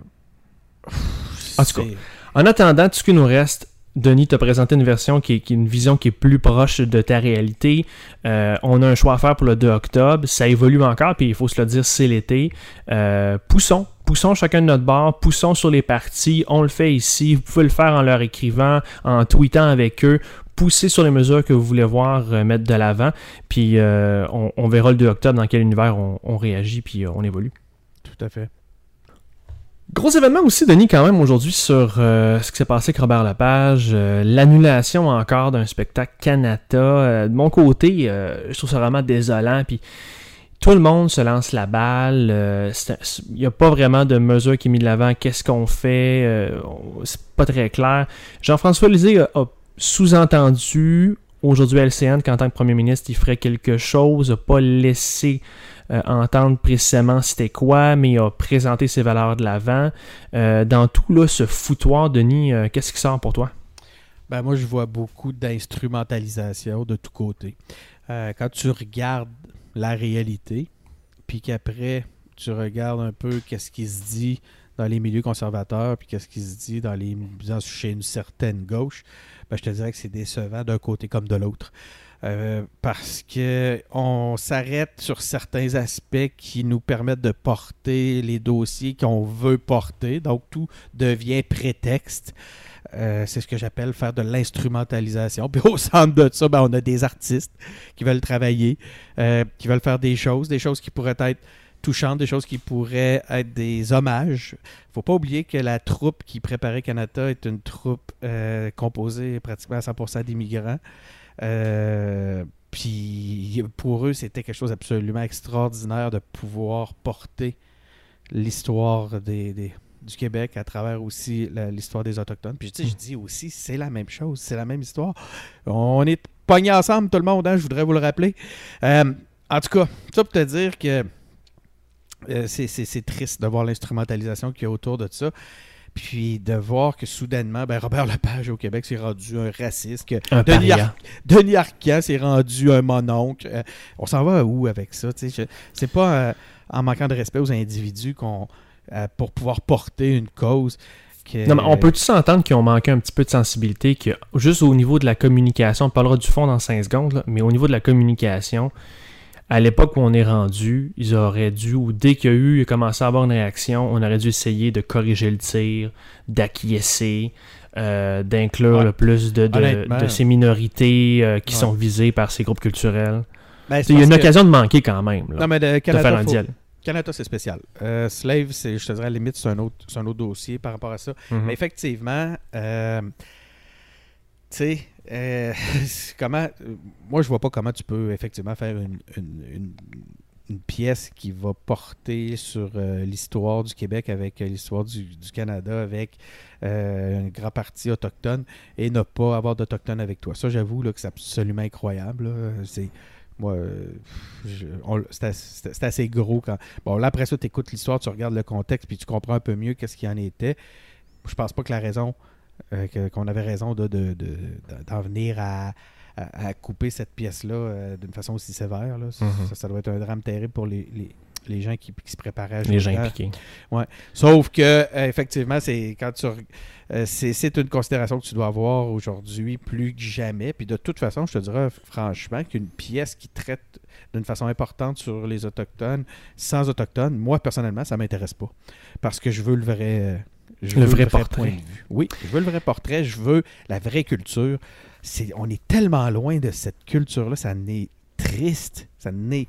En tout cas, En attendant, tout ce qui nous reste, Denis t'a présenté une version qui est, une vision qui est plus proche de ta réalité. Euh, on a un choix à faire pour le 2 octobre. Ça évolue encore, puis il faut se le dire, c'est l'été. Euh, poussons. Poussons chacun de notre bord, poussons sur les partis. On le fait ici. Vous pouvez le faire en leur écrivant, en tweetant avec eux. Poussez sur les mesures que vous voulez voir euh, mettre de l'avant. Puis on, verra le 2 octobre dans quel univers on, on réagit, puis on évolue. tout à fait. Gros événement aussi, Denis, quand même, aujourd'hui, sur euh, ce qui s'est passé avec Robert Lepage. euh, L'annulation encore d'un spectacle Canada. Euh, de mon côté, je trouve ça vraiment désolant. Puis tout le monde se lance la balle. Il n'y a pas vraiment de mesure qui est mise de l'avant. Qu'est-ce qu'on fait C'est pas très clair. Jean-François Lisée a, a sous-entendu aujourd'hui à LCN qu'en tant que premier ministre, il ferait quelque chose, n'a pas laissé euh, entendre précisément c'était quoi, mais il a présenté ses valeurs de l'avant. Euh, dans tout là, ce foutoir, Denis, euh, qu'est-ce qui sort pour toi? Ben moi, je vois beaucoup d'instrumentalisation de tous côtés. Quand tu regardes la réalité, puis qu'après, tu regardes un peu qu'est-ce qui se dit dans les milieux conservateurs, puis qu'est-ce qui se dit dans les, chez une certaine gauche, ben, je te dirais que c'est décevant d'un côté comme de l'autre. Euh, parce que on s'arrête sur certains aspects qui nous permettent de porter les dossiers qu'on veut porter. Donc tout devient prétexte. Euh, c'est ce que j'appelle faire de l'instrumentalisation. Puis au centre de ça, ben, on a des artistes qui veulent travailler, euh, qui veulent faire des choses, des choses qui pourraient être touchantes, des choses qui pourraient être des hommages. faut pas oublier que la troupe qui préparait Canada est une troupe composée pratiquement à 100% d'immigrants. Puis pour eux, c'était quelque chose d'absolument extraordinaire de pouvoir porter l'histoire des du Québec à travers aussi l'histoire des Autochtones. Puis je dis aussi, c'est la même chose, c'est la même histoire. On est pognés ensemble, tout le monde, hein, je voudrais vous le rappeler. Euh, en tout cas, ça pour te dire que euh, c'est triste de voir l'instrumentalisation qu'il y a autour de ça. Puis de voir que soudainement, ben Robert Lepage au Québec s'est rendu un raciste, que Denis, Arcand s'est rendu un mononcle. Euh, on s'en va où avec ça? C'est pas en manquant de respect aux individus qu'on euh, pour pouvoir porter une cause. Non, mais on peut tous s'entendre qu'ils ont manqué un petit peu de sensibilité, que juste au niveau de la communication, on parlera du fond dans 5 secondes, mais au niveau de la communication, à l'époque où on est rendu, ils auraient dû, ou dès qu'il y a eu, il a commencé à avoir une réaction, on aurait dû essayer de corriger le tir, d'acquiescer, euh, d'inclure le plus de, de, ces minorités euh, qui sont visées par ces groupes culturels. Ben, il y a une occasion de manquer quand même. non, mais de, faire un dialogue. Canada, c'est spécial. Euh, Slave, je te dirais, à la limite, c'est un autre, un autre dossier par rapport à ça. Mhm. Mais effectivement, tu sais, euh, comment. Moi, je vois pas comment tu peux effectivement faire une, une, pièce qui va porter sur l'histoire du Québec avec l'histoire du, du, Canada, avec un grand parti autochtone et ne pas avoir d'Autochtones avec toi. Ça, j'avoue que c'est absolument incroyable. C'est moi, c'est assez gros. quand Bon, là, après ça, tu écoutes l'histoire, tu regardes le contexte, puis tu comprends un peu mieux qu'est-ce qu'il en était. Je pense pas que la raison, euh, qu'on avait raison d'en de, venir à, couper cette pièce-là euh, d'une façon aussi sévère. Là. Mm-hmm. ça, doit être un drame terrible pour les, les, gens qui, se préparaient à jouer. Les gens impliqués. Ouais. Sauf que, euh, effectivement, c'est quand tu c'est une considération que tu dois avoir aujourd'hui plus que jamais. Puis de toute façon, je te dirais franchement qu'une pièce qui traite d'une façon importante sur les Autochtones, sans Autochtones, moi personnellement, ça ne m'intéresse pas. Parce que je veux le vrai. Euh, le, vrai, portrait. Oui, je veux le vrai portrait, je veux la vraie culture. on est tellement loin de cette culture-là, ça n'est triste, ça n'est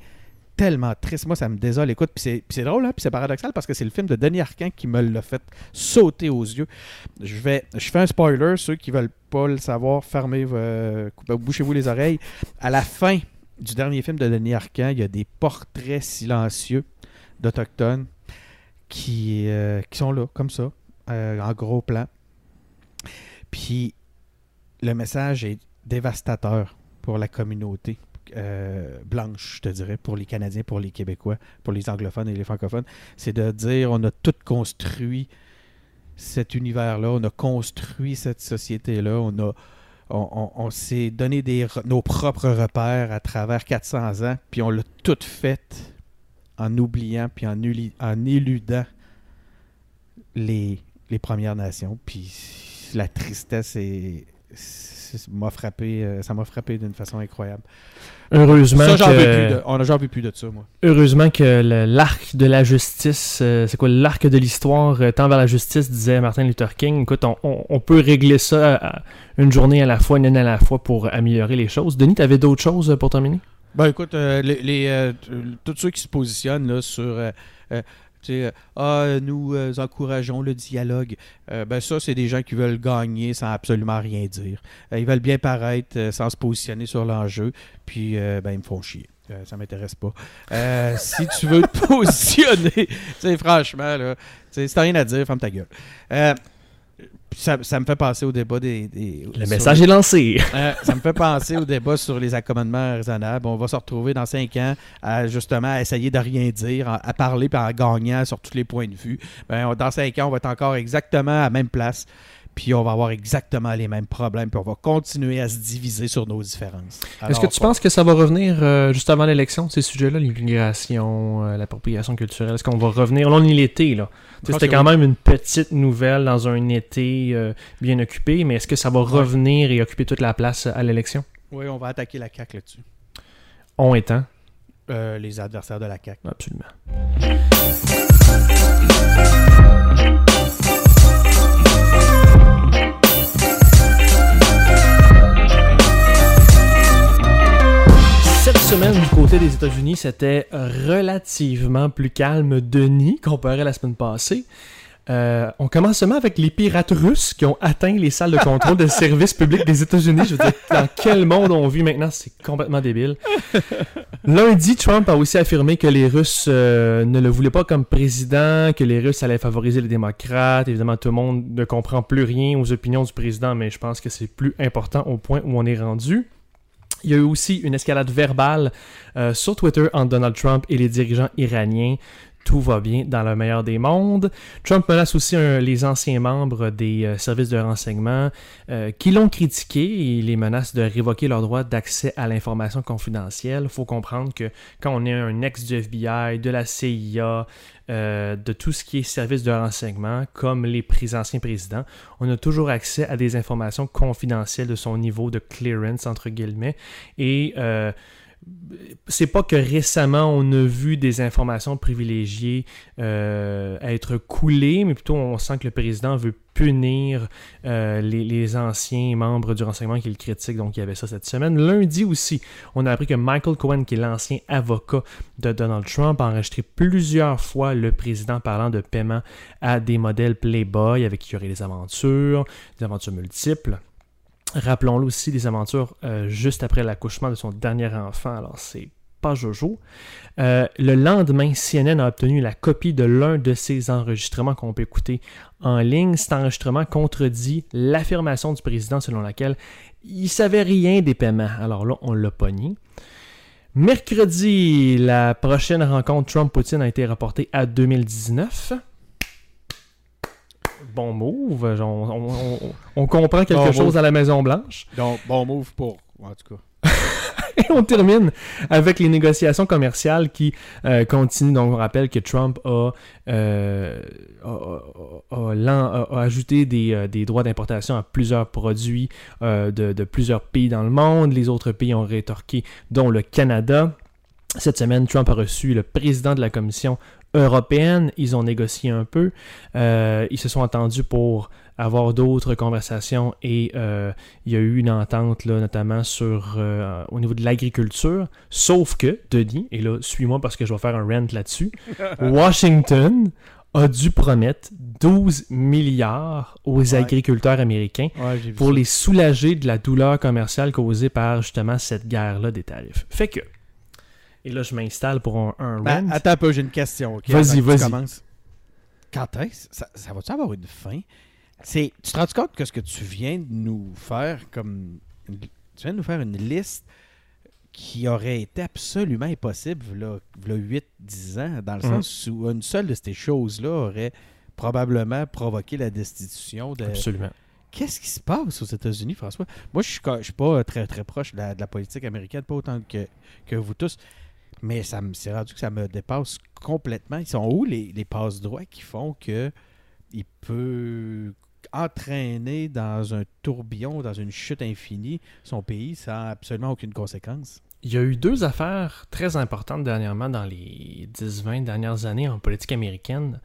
tellement triste. Moi, ça me désole. Écoute, puis c'est drôle, hein, puis c'est paradoxal parce que c'est le film de Denis Arcand qui me l'a fait sauter aux yeux. Je vais, je fais un spoiler. Ceux qui veulent pas le savoir, fermez, euh, bouchez-vous les oreilles. À la fin du dernier film de Denis Arcand, il y a des portraits silencieux d'Autochtones qui, euh, qui sont là, comme ça, euh, en gros plan. Puis le message est dévastateur pour la communauté. Euh, blanche, je te dirais, pour les Canadiens, pour les Québécois, pour les anglophones et les francophones. C'est de dire on a tout construit cet univers-là, on a construit cette société-là, on a on, s'est donné des, nos propres repères à travers 400 ans, puis on l'a tout fait en oubliant, puis en, en éludant les, les Premières Nations. Puis la tristesse est, m'a frappé, euh, ça m'a frappé d'une façon incroyable. Heureusement que... on n'a jamais vu plus de ça, moi. Heureusement que l'arc de la justice, euh, c'est quoi l'arc de l'histoire euh, tend vers la justice, disait Martin Luther King. Écoute, on, peut régler ça une journée à la fois, une année à la fois pour améliorer les choses. Denis, tu avais d'autres choses pour terminer? Ben écoute, les, tous ceux qui se positionnent là, sur ah, nous euh, encourageons le dialogue. Euh, ben ça, c'est des gens qui veulent gagner sans absolument rien dire. Euh, ils veulent bien paraître sans se positionner sur l'enjeu, puis ben, ils me font chier. ça m'intéresse pas. si tu veux te positionner, franchement, là, t'as rien à dire, ferme ta gueule ça, me fait penser au débat des. le message est lancé. Euh, ça me fait penser au débat sur les accommodements raisonnables. On va se retrouver dans cinq ans à justement essayer de rien dire, à, parler et en gagnant sur tous les points de vue. Ben, dans cinq ans, on va être encore exactement à la même place puis on va avoir exactement les mêmes problèmes, puis on va continuer à se diviser sur nos différences. Est-ce que tu penses que ça va revenir euh, juste avant l'élection, ces sujets-là, l'immigration, euh, l'appropriation culturelle? Est-ce qu'on va revenir? Là, on est l'été, là. C'était quand même une petite nouvelle dans un été euh, bien occupé, mais est-ce que ça va revenir et occuper toute la place à l'élection? Oui, on va attaquer la CAQ là-dessus. On étant Euh, les adversaires de la CAQ. Absolument. Semaine, du côté des États-Unis, c'était relativement plus calme, Denis, comparé à la semaine passée. Euh, on commence seulement avec les pirates russes qui ont atteint les salles de contrôle des services publics des États-Unis. Je veux dire, dans quel monde on vit maintenant, c'est complètement débile. Lundi, Trump a aussi affirmé que les Russes euh, ne le voulaient pas comme président, que les Russes allaient favoriser les démocrates. Évidemment, tout le monde ne comprend plus rien aux opinions du président, mais je pense que c'est plus important au point où on est rendu. Il y a eu aussi une escalade verbale euh, sur Twitter entre Donald Trump et les dirigeants iraniens. Tout va bien dans le meilleur des mondes. Trump menace aussi les anciens membres des euh, services de renseignement euh, qui l'ont critiqué et les menace de révoquer leur droit d'accès à l'information confidentielle. Il faut comprendre que quand on est un ex du FBI, de la CIA, euh, de tout ce qui est service de renseignement, comme les anciens présidents, on a toujours accès à des informations confidentielles de son niveau de clearance, entre guillemets. Et c'est pas que récemment on a vu des informations privilégiées euh, être coulées, mais plutôt on sent que le président veut punir euh, les, les anciens membres du renseignement qui le critiquent. Donc il y avait ça cette semaine. Lundi aussi, on a appris que Michael Cohen, qui est l'ancien avocat de Donald Trump, a enregistré plusieurs fois le président parlant de paiement à des modèles Playboy avec qui il y aurait des aventures, des aventures multiples. Rappelons-le aussi des aventures euh, juste après l'accouchement de son dernier enfant. Alors, c'est pas Jojo. Euh, le lendemain, CNN a obtenu la copie de l'un de ces enregistrements qu'on peut écouter en ligne. Cet enregistrement contredit l'affirmation du président selon laquelle il savait rien des paiements. Alors là, on l'a pogné. Mercredi, la prochaine rencontre Trump-Poutine a été reportée à 2019. Bon move. On, on- on- on comprend quelque Bon chose move. à la Maison-Blanche. Donc, bon move pour. En tout cas. Et on termine avec les négociations commerciales qui euh, continuent. Donc, on rappelle que Trump a, euh, a- ajouté des, euh, des droits d'importation à plusieurs produits euh, de, de plusieurs pays dans le monde. Les autres pays ont rétorqué, dont le Canada. Cette semaine, Trump a reçu le président de la Commission européenne. Ils ont négocié un peu. Euh, ils se sont entendus pour avoir d'autres conversations et euh, il y a eu une entente là, notamment sur euh, au niveau de l'agriculture. Sauf que, Denis, et là, suis-moi parce que je vais faire un rant là-dessus, Washington a dû promettre 12 milliards aux Ouais. agriculteurs américains Ouais, pour ça. les soulager de la douleur commerciale causée par justement cette guerre-là des tarifs. Fait que, et là je m'installe pour un, un Ben, rant. attends un peu, j'ai une question. ok, Vas-y, avant que tu vas-y. commences. Quand est-ce ça, ça va-tu avoir une fin? C'est, tu te rends compte que ce que tu viens de nous faire comme. une- tu viens de nous faire une liste qui aurait été absolument impossible là, 8-10 ans, dans le Mhm. sens où une seule de ces choses-là aurait probablement provoqué la destitution de. Absolument. Qu'est-ce qui se passe aux États-Unis, François? Moi, je suis, co- je suis pas très, très proche de la, de la politique américaine, pas autant que, que vous tous. Mais ça me rendu que ça me dépasse complètement. Ils sont où les, les passe-droits qui font que il peut entraîner dans un tourbillon, dans une chute infinie, son pays sans absolument aucune conséquence? Il y a eu deux affaires très importantes dernièrement dans les 10-20 dernières années en politique américaine.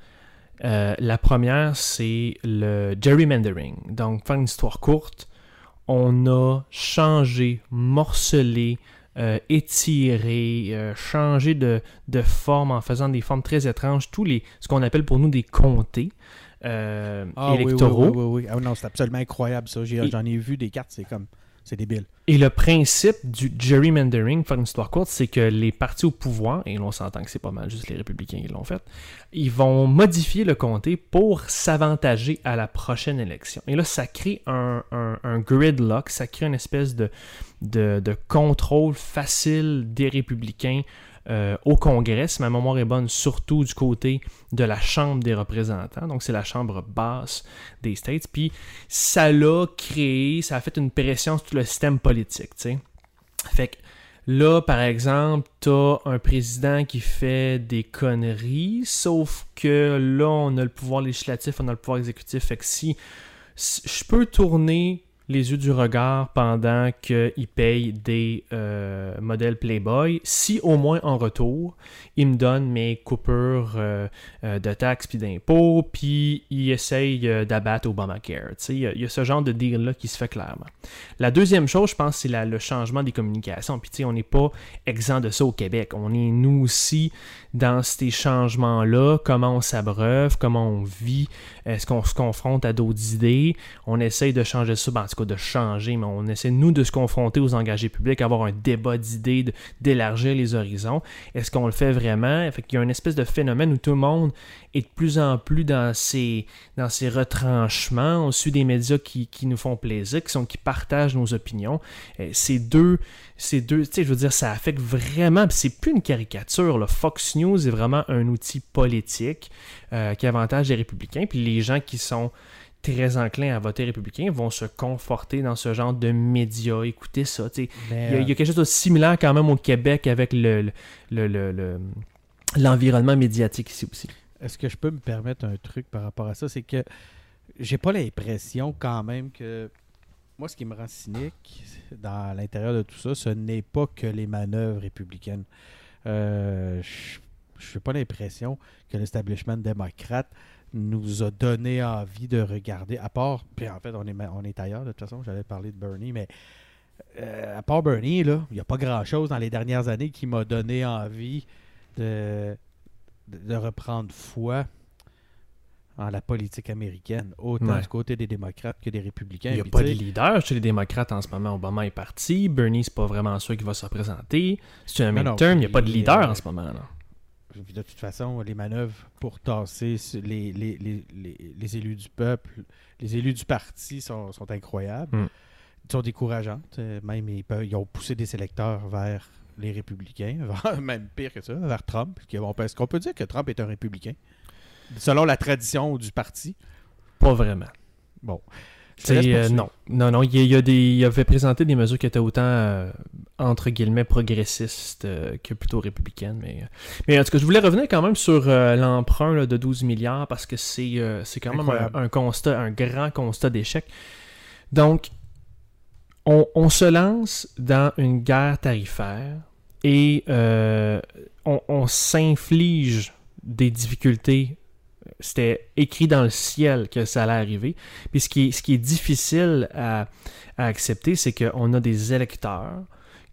Euh, la première, c'est le gerrymandering. Donc, faire une histoire courte, on a changé, morcelé, euh, étiré, euh, changé de, de forme en faisant des formes très étranges, tous les ce qu'on appelle pour nous des comtés euh, électoraux. Ah, Oui, oui, oui, oui. Ah non, c'est absolument incroyable ça. J'en ai vu des cartes, c'est comme. C'est débile. Et le principe du gerrymandering, faire une histoire courte, c'est que les partis au pouvoir, et on s'entend que c'est pas mal juste les républicains qui l'ont fait, ils vont modifier le comté pour s'avantager à la prochaine élection. Et là, ça crée un, un- un gridlock, ça crée une espèce de, de, de contrôle facile des républicains euh, au Congrès, si ma mémoire est bonne, surtout du côté de la Chambre des représentants. Donc, c'est la Chambre basse des States. Puis, ça l'a créé, ça a fait une pression sur tout le système politique, sais. Fait que là, par exemple, t'as un président qui fait des conneries, sauf que là, on a le pouvoir législatif, on a le pouvoir exécutif. Fait que si je peux tourner les yeux du regard pendant qu'ils payent des euh, modèles Playboy, si au moins en retour, ils me donnent mes coupures euh, euh, de taxes puis d'impôts, puis ils essayent d'abattre Obamacare. Il y, a ce genre de deal-là qui se fait clairement. La deuxième chose, je pense, c'est le changement des communications. Puis on n'est pas exempt de ça au Québec. On est, nous aussi, dans ces changements-là, comment on s'abreuve, comment on vit, est-ce qu'on se confronte à d'autres idées? On essaye de changer ça, ben, en tout cas de changer, mais on essaie, nous, de se confronter aux engagés publics, avoir un débat d'idées, d'élargir les horizons. Est-ce qu'on le fait vraiment? Fait y a une espèce de phénomène où tout le monde est de plus en plus dans ces, dans ces retranchements. On suit des médias qui, qui nous font plaisir, qui, partagent nos opinions. Euh, ces deux, ces deux tu sais, je veux dire, ça affecte vraiment, c'est plus une caricature. Là. Fox News est vraiment un outil politique euh, qui avantage les républicains. Puis les gens qui sont très enclins à voter républicain vont se conforter dans ce genre de médias. Écoutez ça. Il y, a, il y, a quelque chose de similaire quand même au Québec avec le, le, l'environnement médiatique ici aussi. Est-ce que je peux me permettre un truc par rapport à ça? C'est que j'ai pas l'impression quand même que. Moi, ce qui me rend cynique dans l'intérieur de tout ça, ce n'est pas que les manœuvres républicaines. Euh, je n'ai pas l'impression que l'establishment démocrate nous a donné envie de regarder, à part, puis en fait, on est, on est ailleurs, de toute façon, j'allais parler de Bernie, mais euh, à part Bernie, il n'y a pas grand-chose dans les dernières années qui m'a donné envie de, de, reprendre foi en la politique américaine, autant du côté des démocrates que des républicains. Il n'y a pas de leader chez les démocrates en ce moment. Obama est parti. Bernie, c'est pas vraiment sûr qu'il va se représenter. C'est un midterm. Il n'y a pas de leader euh, en ce moment. Là. De toute façon, les manœuvres pour tasser les, les, les, les élus du peuple, les élus du parti sont, sont incroyables. Mm. Ils sont décourageantes. Euh, même, ils, peuvent, ils ont poussé des électeurs vers les républicains, même pire que ça, vers Trump. Est-ce qu'on peut dire que Trump est un républicain, selon la tradition du parti? Pas vraiment. Bon. Euh, non, non, non. Il, y a des, il avait présenté des mesures qui étaient autant, euh, entre guillemets, progressistes euh, que plutôt républicaines. Mais, mais en tout cas, je voulais revenir quand même sur l'emprunt de 12 milliards parce que c'est quand même un, constat, un grand constat d'échec. Donc, on, se lance dans une guerre tarifaire et on, s'inflige des difficultés. C'était écrit dans le ciel que ça allait arriver. Puis ce qui est, difficile à, accepter, c'est qu'on a des électeurs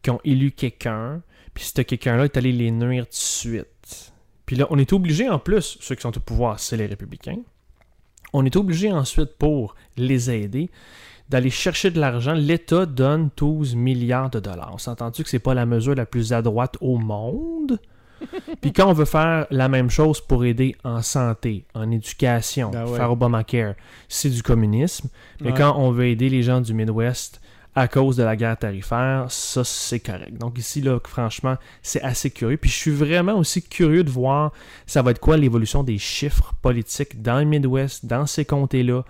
qui ont élu quelqu'un, puis ce quelqu'un-là est allé les nuire tout de suite. Puis là, on est obligé en plus, ceux qui sont au pouvoir, c'est les républicains, on est obligé ensuite pour les aider d'aller chercher de l'argent. L'État donne 12 milliards de dollars. On s'entend-tu que c'est pas la mesure la plus à droite au monde? Puis quand on veut faire la même chose pour aider en santé, en éducation, ben faire Obamacare, c'est du communisme. Mais quand on veut aider les gens du Midwest à cause de la guerre tarifaire, ça c'est correct. Donc ici, là, franchement, c'est assez curieux. Puis je suis vraiment aussi curieux de voir ça va être quoi l'évolution des chiffres politiques dans le Midwest, dans ces comtés-là.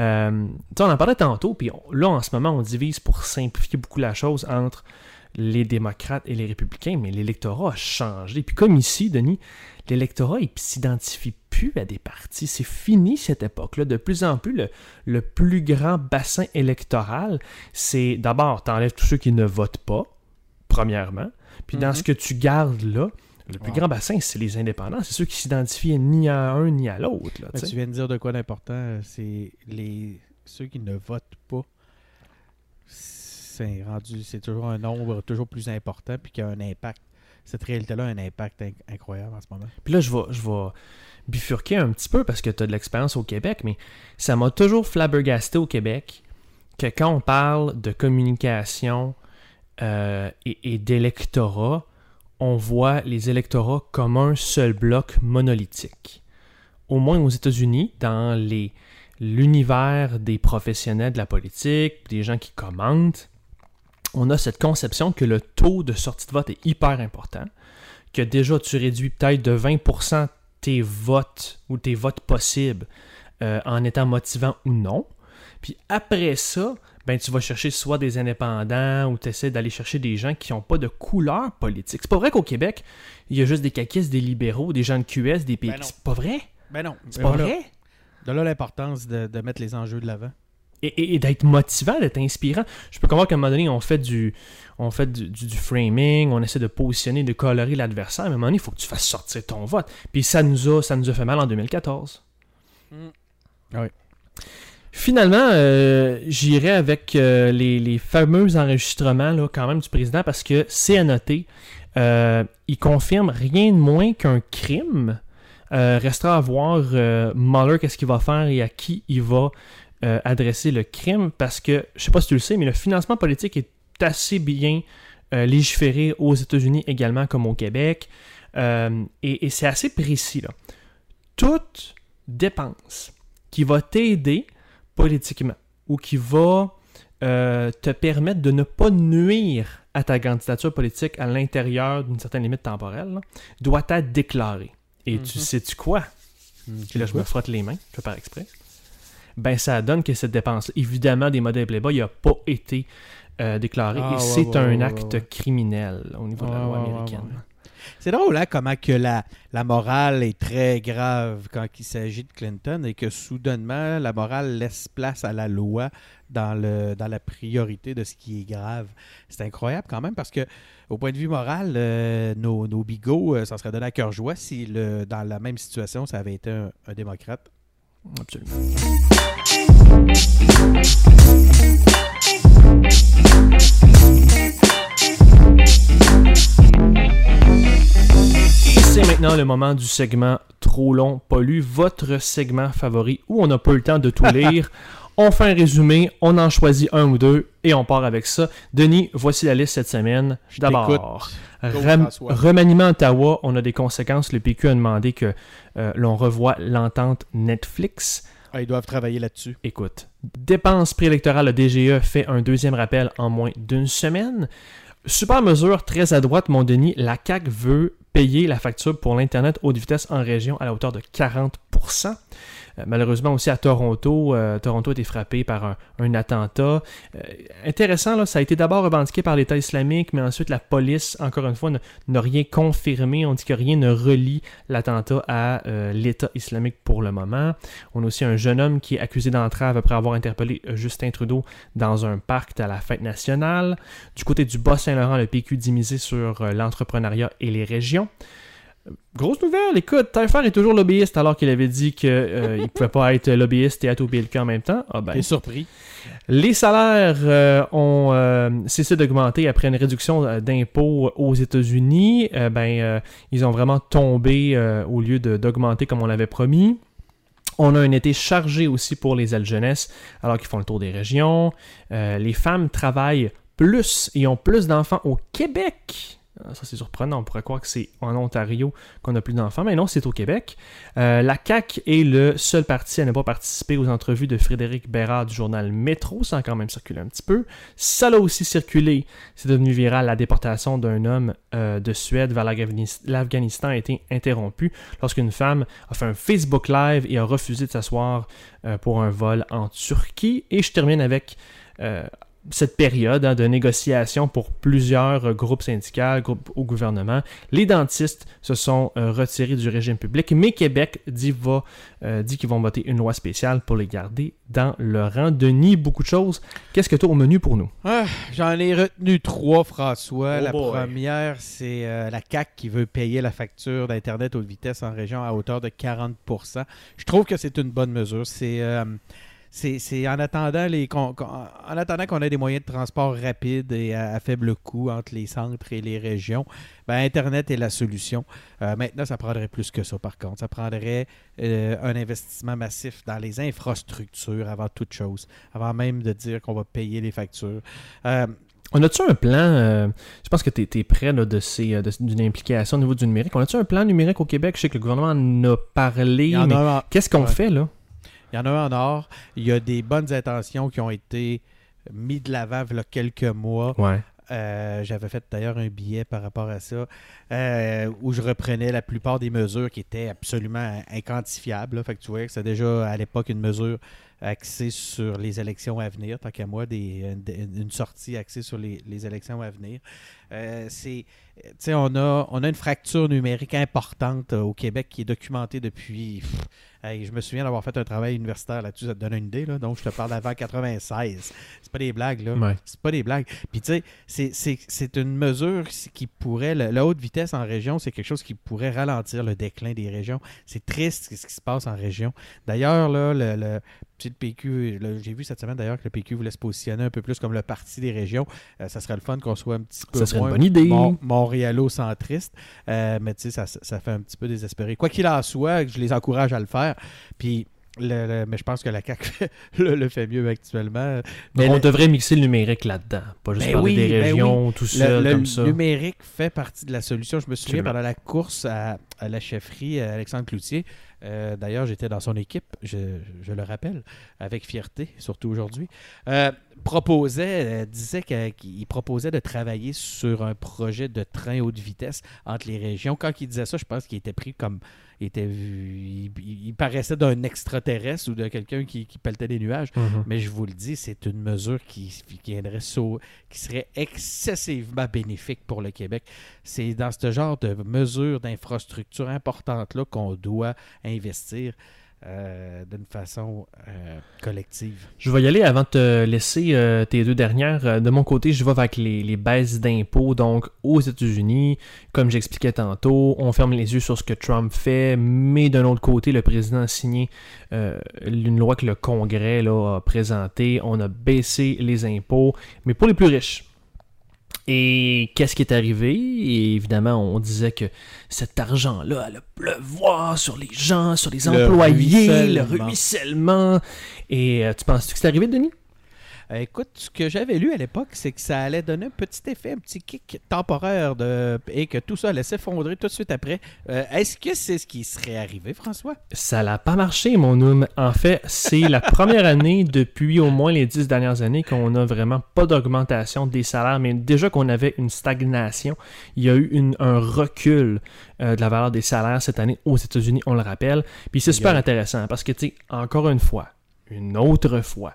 Euh, on en parlait tantôt, puis là, en ce moment, on divise pour simplifier beaucoup la chose entre les démocrates et les républicains, mais l'électorat a changé. Puis comme ici, Denis, l'électorat, il s'identifie plus à des partis. C'est fini cette époque-là. De plus en plus, le, plus grand bassin électoral, c'est d'abord, tu enlèves tous ceux qui ne votent pas, premièrement. Puis dans mhm. ce que tu gardes là, le plus grand bassin, c'est les indépendants. C'est ceux qui s'identifient ni à un ni à l'autre. Tu viens de dire de quoi d'important. C'est les ceux qui ne votent pas. C'est rendu, c'est toujours un nombre toujours plus important puis qui a un impact. Cette réalité-là a un impact incroyable en ce moment. Puis là, je vais, je vais bifurquer un petit peu parce que tu as de l'expérience au Québec, mais ça m'a toujours flabbergasté au Québec que quand on parle de communication euh, et d'électorat, on voit les électorats comme un seul bloc monolithique. Au moins aux États-Unis, dans les, l'univers des professionnels de la politique, des gens qui commentent, on a cette conception que le taux de sortie de vote est hyper important, que déjà tu réduis peut-être de 20% tes votes ou tes votes possibles euh, en étant motivant ou non. Puis après ça, ben tu vas chercher soit des indépendants ou tu essaies d'aller chercher des gens qui n'ont pas de couleur politique. C'est pas vrai qu'au Québec, il y a juste des caquistes, des libéraux, des gens de QS, des pays. Ben c'est pas vrai? Ben non. C'est pas vrai? De là l'importance de, mettre les enjeux de l'avant. Et, et d'être motivant, d'être inspirant. Je peux comprendre qu'à un moment donné, on fait du, on fait du, du- du framing, on essaie de positionner, de colorer l'adversaire, mais à un moment donné, il faut que tu fasses sortir ton vote. Puis ça nous a, ça nous a fait mal en 2014. Mm. Oui. Finalement, euh, j'irai avec euh, les, les fameux enregistrements là, quand même du président parce que c'est à noter. euh, il confirme rien de moins qu'un crime. Restera à voir Mueller qu'est-ce qu'il va faire et à qui il va euh, adresser le crime parce que, je sais pas si tu le sais, mais le financement politique est assez bien euh, légiféré aux États-Unis également comme au Québec. Euh, et et c'est assez précis. Là. Toute dépense qui va t'aider politiquement ou qui va te permettre de ne pas nuire à ta candidature politique à l'intérieur d'une certaine limite temporelle là, doit être déclarée. Et tu Mhm. sais-tu quoi? Puis là, je me frotte les mains, je fais par exprès. Ben, ça donne que cette dépense, évidemment, des modèles Playboy, il n'a pas été euh, déclaré. Ah, et ouais, c'est ouais, un ouais, acte criminel au niveau de la Ouais, loi américaine. C'est drôle, hein, comment que la, la morale est très grave quand il s'agit de Clinton et que soudainement, la morale laisse place à la loi dans, le, dans la priorité de ce qui est grave. C'est incroyable quand même parce que, au point de vue moral, euh, nos, nos bigots, euh, ça serait donné à cœur joie si, le, dans la même situation, ça avait été un, un démocrate. Absolument. C'est maintenant le moment du segment trop long, pas lu, votre segment favori où on n'a pas eu le temps de tout lire. On fait un résumé, on en choisit un ou deux et on part avec ça. Denis, voici la liste cette semaine. D'abord, François. remaniement Ottawa, on a des conséquences. Le PQ a demandé que euh, l'on revoie l'entente Netflix. Ah, ils doivent travailler là-dessus. Écoute, dépenses préélectorales, le DGE fait un deuxième rappel en moins d'une semaine. Super mesure, très à droite, mon Denis. La CAQ veut payer la facture pour l'Internet haute vitesse en région à la hauteur de 40%. Euh, malheureusement aussi à Toronto, euh, Toronto a été frappé par un, attentat. Euh, intéressant, là, ça a été d'abord revendiqué par l'État islamique, mais ensuite la police, encore une fois, n'a- rien confirmé. On dit que rien ne relie l'attentat à l'État islamique pour le moment. On a aussi un jeune homme qui est accusé d'entrave après avoir interpellé Justin Trudeau dans un parc à la fête nationale. Du côté du Bas-Saint-Laurent, le PQ dit miser sur l'entrepreneuriat et les régions. Euh, Grosse nouvelle, écoute, Taillefer est toujours lobbyiste alors qu'il avait dit qu'il ne pouvait pas être lobbyiste et être au PLQ en même temps. Ah ben, T'es surpris? les salaires euh, ont euh, cessé d'augmenter après une réduction euh, d'impôts aux États-Unis. Euh, ben, euh, ils ont vraiment tombé euh, au lieu de- d'augmenter comme on l'avait promis. On a un été chargé aussi pour les ailes jeunesse, alors qu'ils font le tour des régions. Euh, les femmes travaillent plus et ont plus d'enfants au Québec. Ah, Ça, c'est surprenant. On pourrait croire que c'est en Ontario qu'on a plus d'enfants, mais non, c'est au Québec. Euh, la CAQ est le seul parti à ne pas participer aux entrevues de Frédéric Bérard du journal Métro. Ça a quand même circulé un petit peu. Ça l'a aussi circulé. C'est devenu viral. La déportation d'un homme euh, de Suède vers l'Afghanis- l'Afghanistan a été interrompue lorsqu'une femme a fait un Facebook Live et a refusé de s'asseoir euh, pour un vol en Turquie. Et je termine avec euh, cette période hein, de négociation pour plusieurs euh, groupes syndicaux, groupes au gouvernement. Les dentistes se sont euh, retirés du régime public, mais Québec dit, va, euh, dit qu'ils vont voter une loi spéciale pour les garder dans le rang. Denis, beaucoup de choses. Qu'est-ce que tu as au menu pour nous? Ah, J'en ai retenu trois, François. Oh la boy. première, c'est euh, la CAC qui veut payer la facture d'Internet haute vitesse en région à hauteur de 40% Je trouve que c'est une bonne mesure. C'est euh, c'est en attendant les en attendant qu'on ait des moyens de transport rapides et à, à faible coût entre les centres et les régions, ben, Internet est la solution. Euh, maintenant, ça prendrait plus que ça, par contre. Ça prendrait euh, un investissement massif dans les infrastructures avant toute chose, avant même de dire qu'on va payer les factures. Euh, On a-tu un plan, euh, je pense que tu es, près là, de ces, d'une implication au niveau du numérique. On a-tu un plan numérique au Québec? Je sais que le gouvernement en a parlé, mais qu'est-ce qu'on ouais. fait là? Il y en a un en or. Il y a des bonnes intentions qui ont été mises de l'avant il y a quelques mois. Ouais. Euh, J'avais fait d'ailleurs un billet par rapport à ça euh, où je reprenais la plupart des mesures qui étaient absolument inquantifiables. là. Fait que tu voyais que c'est déjà à l'époque une mesure axé sur les élections à venir, tant qu'à moi, des, une, une sortie axée sur les, les élections à venir. Euh, c'est, on a, on a une fracture numérique importante euh, au Québec qui est documentée depuis. pff, hey, je me souviens d'avoir fait un travail universitaire là-dessus, ça te donne une idée, là. Donc, je te parle d'avant 96. C'est pas des blagues, là. Ouais. C'est pas des blagues. Puis, tu sais, c'est- une mesure qui pourrait. La haute vitesse en région, c'est quelque chose qui pourrait ralentir le déclin des régions. C'est triste ce qui se passe en région. D'ailleurs, là, le, le petit PQ, là, j'ai vu cette semaine d'ailleurs que le PQ voulait se positionner un peu plus comme le parti des régions. Euh, ça serait le fun qu'on soit un petit peu Ça serait une bonne idée. mon- montréalo-centriste. Euh, mais tu sais, ça, ça fait un petit peu désespéré. Quoi qu'il en soit, je les encourage à le faire. Puis, le- le- mais je pense que la CAQ le, le fait mieux actuellement. Mais on le- devrait mixer le numérique là-dedans. Pas juste Ben parler oui, des ben régions tout le, seul le comme ça. numérique fait partie de la solution. Je me souviens pendant la course à, à la chefferie, à Alexandre Cloutier. Euh, D'ailleurs, j'étais dans son équipe, je, le rappelle, avec fierté, surtout aujourd'hui. euh, proposait, euh, disait qu'il proposait de travailler sur un projet de train haute vitesse entre les régions. Quand il disait ça, je pense qu'il était pris comme. Il, était, il, il- il paraissait d'un extraterrestre ou de quelqu'un qui, qui pelletait des nuages. Mhm. Mais je vous le dis, c'est une mesure qui, qui, viendrait sau- qui serait excessivement bénéfique pour le Québec. C'est dans ce genre de mesures d'infrastructure importantes-là qu'on doit investir euh, d'une façon euh, collective. Je vais y aller avant de te laisser euh, tes deux dernières. De mon côté, je vais avec les, baisses d'impôts. Donc, aux États-Unis, comme j'expliquais tantôt, on ferme les yeux sur ce que Trump fait, mais d'un autre côté, le président a signé une loi que le Congrès là, a présentée. On a baissé les impôts, mais pour les plus riches. Et qu'est-ce qui est arrivé? Et évidemment, on disait que cet argent-là allait pleuvoir sur les gens, sur les Le employés, le ruissellement. ruissellement. Et euh, tu penses que c'est arrivé, Denis? Euh, écoute, ce que j'avais lu à l'époque, c'est que ça allait donner un petit effet, un petit kick temporaire de... et que tout ça allait s'effondrer tout de suite après. Euh, Est-ce que c'est ce qui serait arrivé, François? Ça n'a pas marché, mon homme. En fait, c'est la première année depuis au moins les dix dernières années qu'on n'a vraiment pas d'augmentation des salaires, mais déjà qu'on avait une stagnation. Il y a eu une- un recul euh, de la valeur des salaires cette année aux États-Unis, on le rappelle. Puis c'est super Yeah. intéressant parce que, tu sais, encore une fois, une autre fois,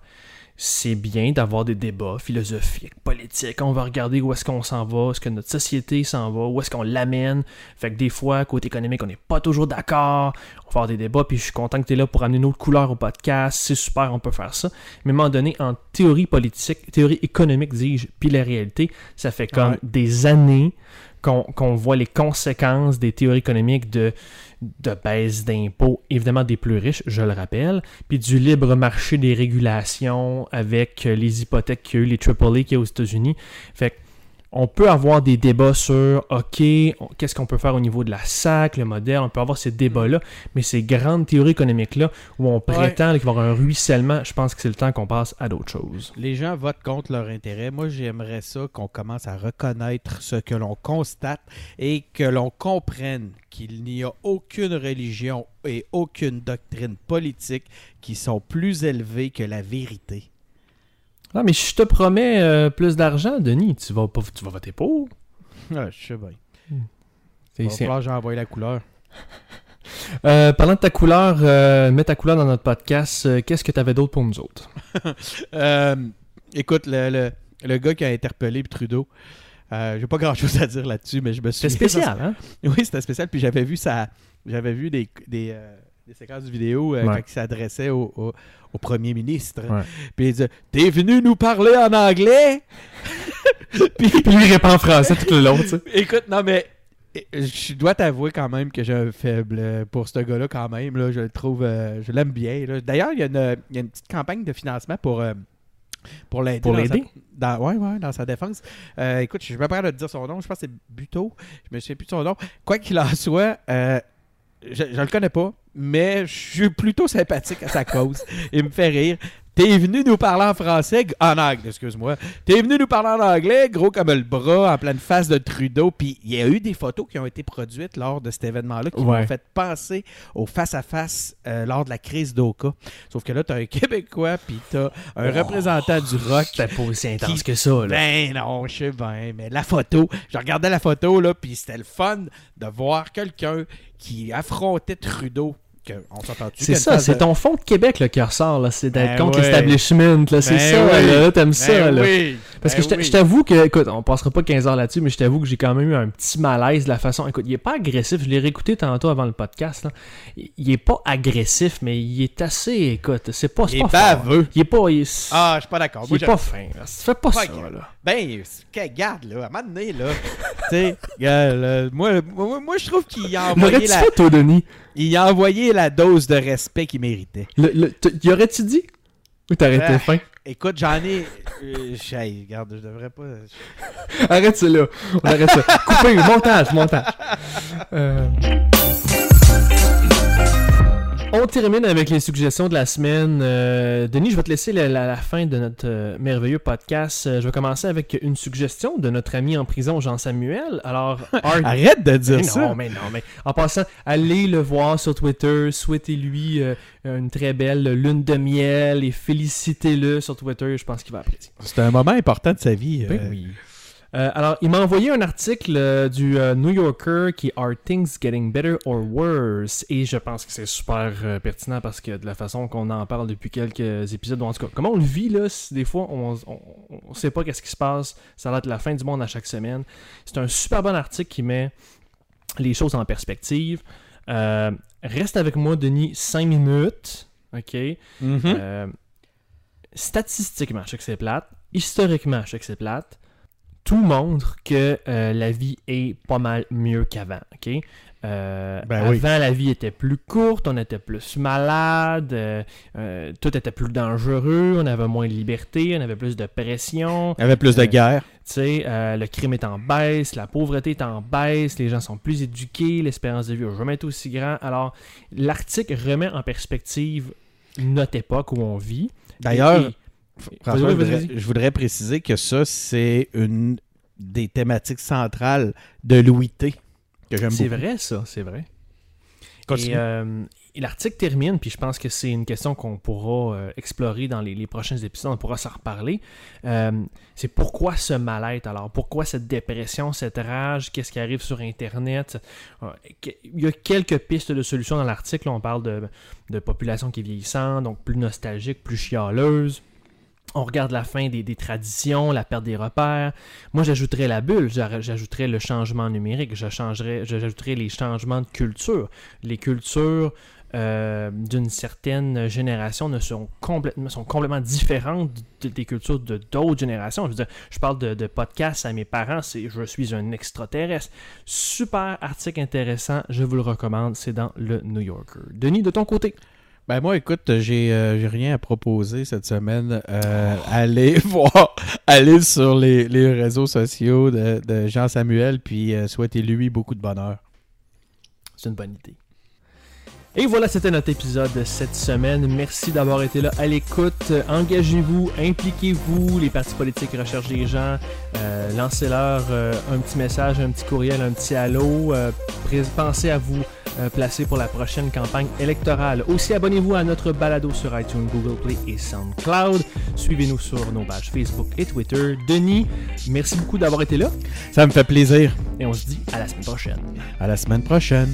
c'est bien d'avoir des débats philosophiques, politiques. On va regarder où est-ce qu'on s'en va, où est-ce que notre société s'en va, où est-ce qu'on l'amène. Fait que des fois, côté économique, on n'est pas toujours d'accord. On va avoir des débats, puis je suis content que tu es là pour amener une autre couleur au podcast. C'est super, on peut faire ça. Mais à un moment donné, en théorie politique, théorie économique, dis-je, puis la réalité, ça fait comme Ouais. des années qu'on voit les conséquences des théories économiques de, de baisse d'impôts, évidemment des plus riches, je le rappelle, puis du libre marché des régulations avec euh, les hypothèques qu'il y a eu, les AAA qu'il y a aux États-Unis. Fait que on peut avoir des débats sur, OK, qu'est-ce qu'on peut faire au niveau de la SAC, le modèle, on peut avoir ces débats-là, mais ces grandes théories économiques-là, où on prétend qu'il va y avoir un ruissellement, je pense que c'est le temps qu'on passe à d'autres choses. Les gens votent contre leur intérêt. Moi, j'aimerais ça qu'on commence à reconnaître ce que l'on constate et que l'on comprenne qu'il n'y a aucune religion et aucune doctrine politique qui sont plus élevées que la vérité. Ah, mais je te promets euh, plus d'argent, Denis, tu vas, pas, tu vas voter pour. Ah, je sais bien. C'est- que j'envoie la couleur. Euh, parlant de ta couleur, euh, mets ta couleur dans notre podcast, euh, qu'est-ce que tu avais d'autre pour nous autres? Écoute, le, le- le gars qui a interpellé Trudeau, j'ai pas grand-chose à dire là-dessus, mais je me suis... C'est spécial, hein? Oui, c'était spécial. Puis j'avais vu ça, j'avais vu des, des, des séquences de vidéos euh, Ouais. quand il s'adressait au, au- au premier ministre. Ouais. Puis il disait T'es venu nous parler en anglais? Puis il répond en français tout le long, tu sais. écoute, non mais euh, je dois t'avouer quand même que j'ai un faible pour ce gars-là quand même. Là, je le trouve, euh, je l'aime bien. D'ailleurs, il y, a une- il y a une petite campagne de financement pour. euh, pour l'aider. Pour l'aider? Dans, ouais, ouais, dans sa défense. Euh, écoute, je vais pas de dire son nom. Je pense que c'est Buteau. Je me souviens plus de son nom. Quoi qu'il en soit, euh, je, je le connais pas, mais je suis plutôt sympathique à sa cause. Il me fait rire. T'es venu nous parler en français, en anglais, excuse-moi. T'es venu nous parler en anglais, gros comme le bras, en pleine face de Trudeau. Puis il y a eu des photos qui ont été produites lors de cet événement-là qui Ouais. m'ont fait penser au face-à-face euh, lors de la crise d'Oka. Sauf que là, t'as un Québécois, puis t'as un Oh. représentant du rock. C'était pas aussi intense Qui- que ça, là. Ben non, je sais bien, mais la photo, je regardais la photo, là, puis c'était le fun de voir quelqu'un qui affrontait Trudeau on s'entend-tu C'est ça, c'est de- ton fond de Québec là, qui ressort, là. C'est d'être Ben contre l'establishment, là. C'est Ben ça, oui. là. T'aimes ça, Ben là. oui, Parce que je t'avoue que, écoute, on passera pas 15 heures là-dessus, mais je t'avoue que j'ai quand même eu un petit malaise de la façon. Écoute, il est pas agressif. Je l'ai réécouté tantôt avant le podcast. Là. Il est pas agressif, mais il est assez. Écoute, c'est pas. Il est pas baveux. Il est pas. Il est, Ah, je suis pas d'accord. il est pas fin. Fais pas Pas ça, grave. là. Ben, c'est- que- garde, là, à un moment donné, là. tu sais, moi, moi, moi, je trouve qu'il a envoyé la, fait, toi, Denis? Il a envoyé la dose de respect qu'il méritait. le, le, Y aurais-tu dit? Ou été Ah. fin? Écoute, j'en ai. euh, je- hey, regarde, je devrais pas. Arrête ça là. On arrête ça. Coupé, montage, montage. Euh, termine avec les suggestions de la semaine. Euh, Denis, je vais te laisser la, la- la fin de notre euh, merveilleux podcast. Euh, je vais commencer avec une suggestion de notre ami en prison, Jean-Samuel. Alors, Art- Arrête de dire mais ça. non, mais non, mais en passant, allez le voir sur Twitter, souhaitez-lui une très belle lune de miel et félicitez-le sur Twitter. Je pense qu'il va apprécier. C'est un moment important de sa vie. Ben oui. Euh, alors, il m'a envoyé un article euh, du euh, New Yorker qui est Are Things Getting Better or Worse? Et je pense que c'est super pertinent parce que de la façon qu'on en parle depuis quelques épisodes, ou en tout cas, comment on le vit là, des fois on, on sait pas qu'est-ce qui se passe, ça va être la fin du monde à chaque semaine. C'est un super bon article qui met les choses en perspective. Reste avec moi, Denis, 5 minutes. OK? mhm. Euh, statistiquement, je sais que c'est plate. Historiquement, je sais que c'est plate. Tout montre que euh, la vie est pas mal mieux qu'avant. ok? Euh, Ben avant, oui. la vie était plus courte, on était plus malade, euh, euh, tout était plus dangereux, on avait moins de liberté, on avait plus de pression. Il y avait plus de guerre. Tu sais, le crime est en baisse, la pauvreté est en baisse, les gens sont plus éduqués, l'espérance de vie n'a jamais été aussi grand. Alors, l'article remet en perspective notre époque où on vit. D'ailleurs, François, je voudrais, je voudrais préciser que ça, c'est une des thématiques centrales de Louis T. Que j'aime C'est beaucoup. vrai, ça, c'est vrai. Continue. Et, euh, et l'article termine, puis je pense que c'est une question qu'on pourra euh, explorer dans les, les prochains épisodes, on pourra s'en reparler. Euh, c'est pourquoi ce mal-être alors? Pourquoi cette dépression, cette rage? Qu'est-ce qui arrive sur Internet? Il y a quelques pistes de solutions dans l'article. On parle de, de population qui est vieillissante, donc plus nostalgique, plus chialeuse. On regarde la fin des, traditions, la perte des repères. Moi, j'ajouterais la bulle, j'ajouterais le changement numérique, j'ajouterais les changements de culture. Les cultures euh, d'une certaine génération ne sont complètement, complètement différentes de- des cultures de d'autres générations. Je parle de, de podcasts à mes parents, je suis un extraterrestre. Super article intéressant, je vous le recommande, c'est dans le New Yorker. Denis, de ton côté. Ben moi, écoute, j'ai euh, rien à proposer cette semaine. Euh, Allez voir, allez sur les, les réseaux sociaux de, de Jean-Samuel, puis euh, souhaitez-lui beaucoup de bonheur. C'est une bonne idée. Et voilà, c'était notre épisode de cette semaine. Merci d'avoir été là à l'écoute. Engagez-vous, impliquez-vous. Les partis politiques recherchent des gens. Euh, Lancez-leur euh, un petit message, un petit courriel, un petit allô. Euh, pensez à vous euh, placer pour la prochaine campagne électorale. Aussi, abonnez-vous à notre balado sur iTunes, Google Play et SoundCloud. Suivez-nous sur nos pages Facebook et Twitter. Denis, merci beaucoup d'avoir été là. Ça me fait plaisir. Et on se dit à la semaine prochaine. À la semaine prochaine.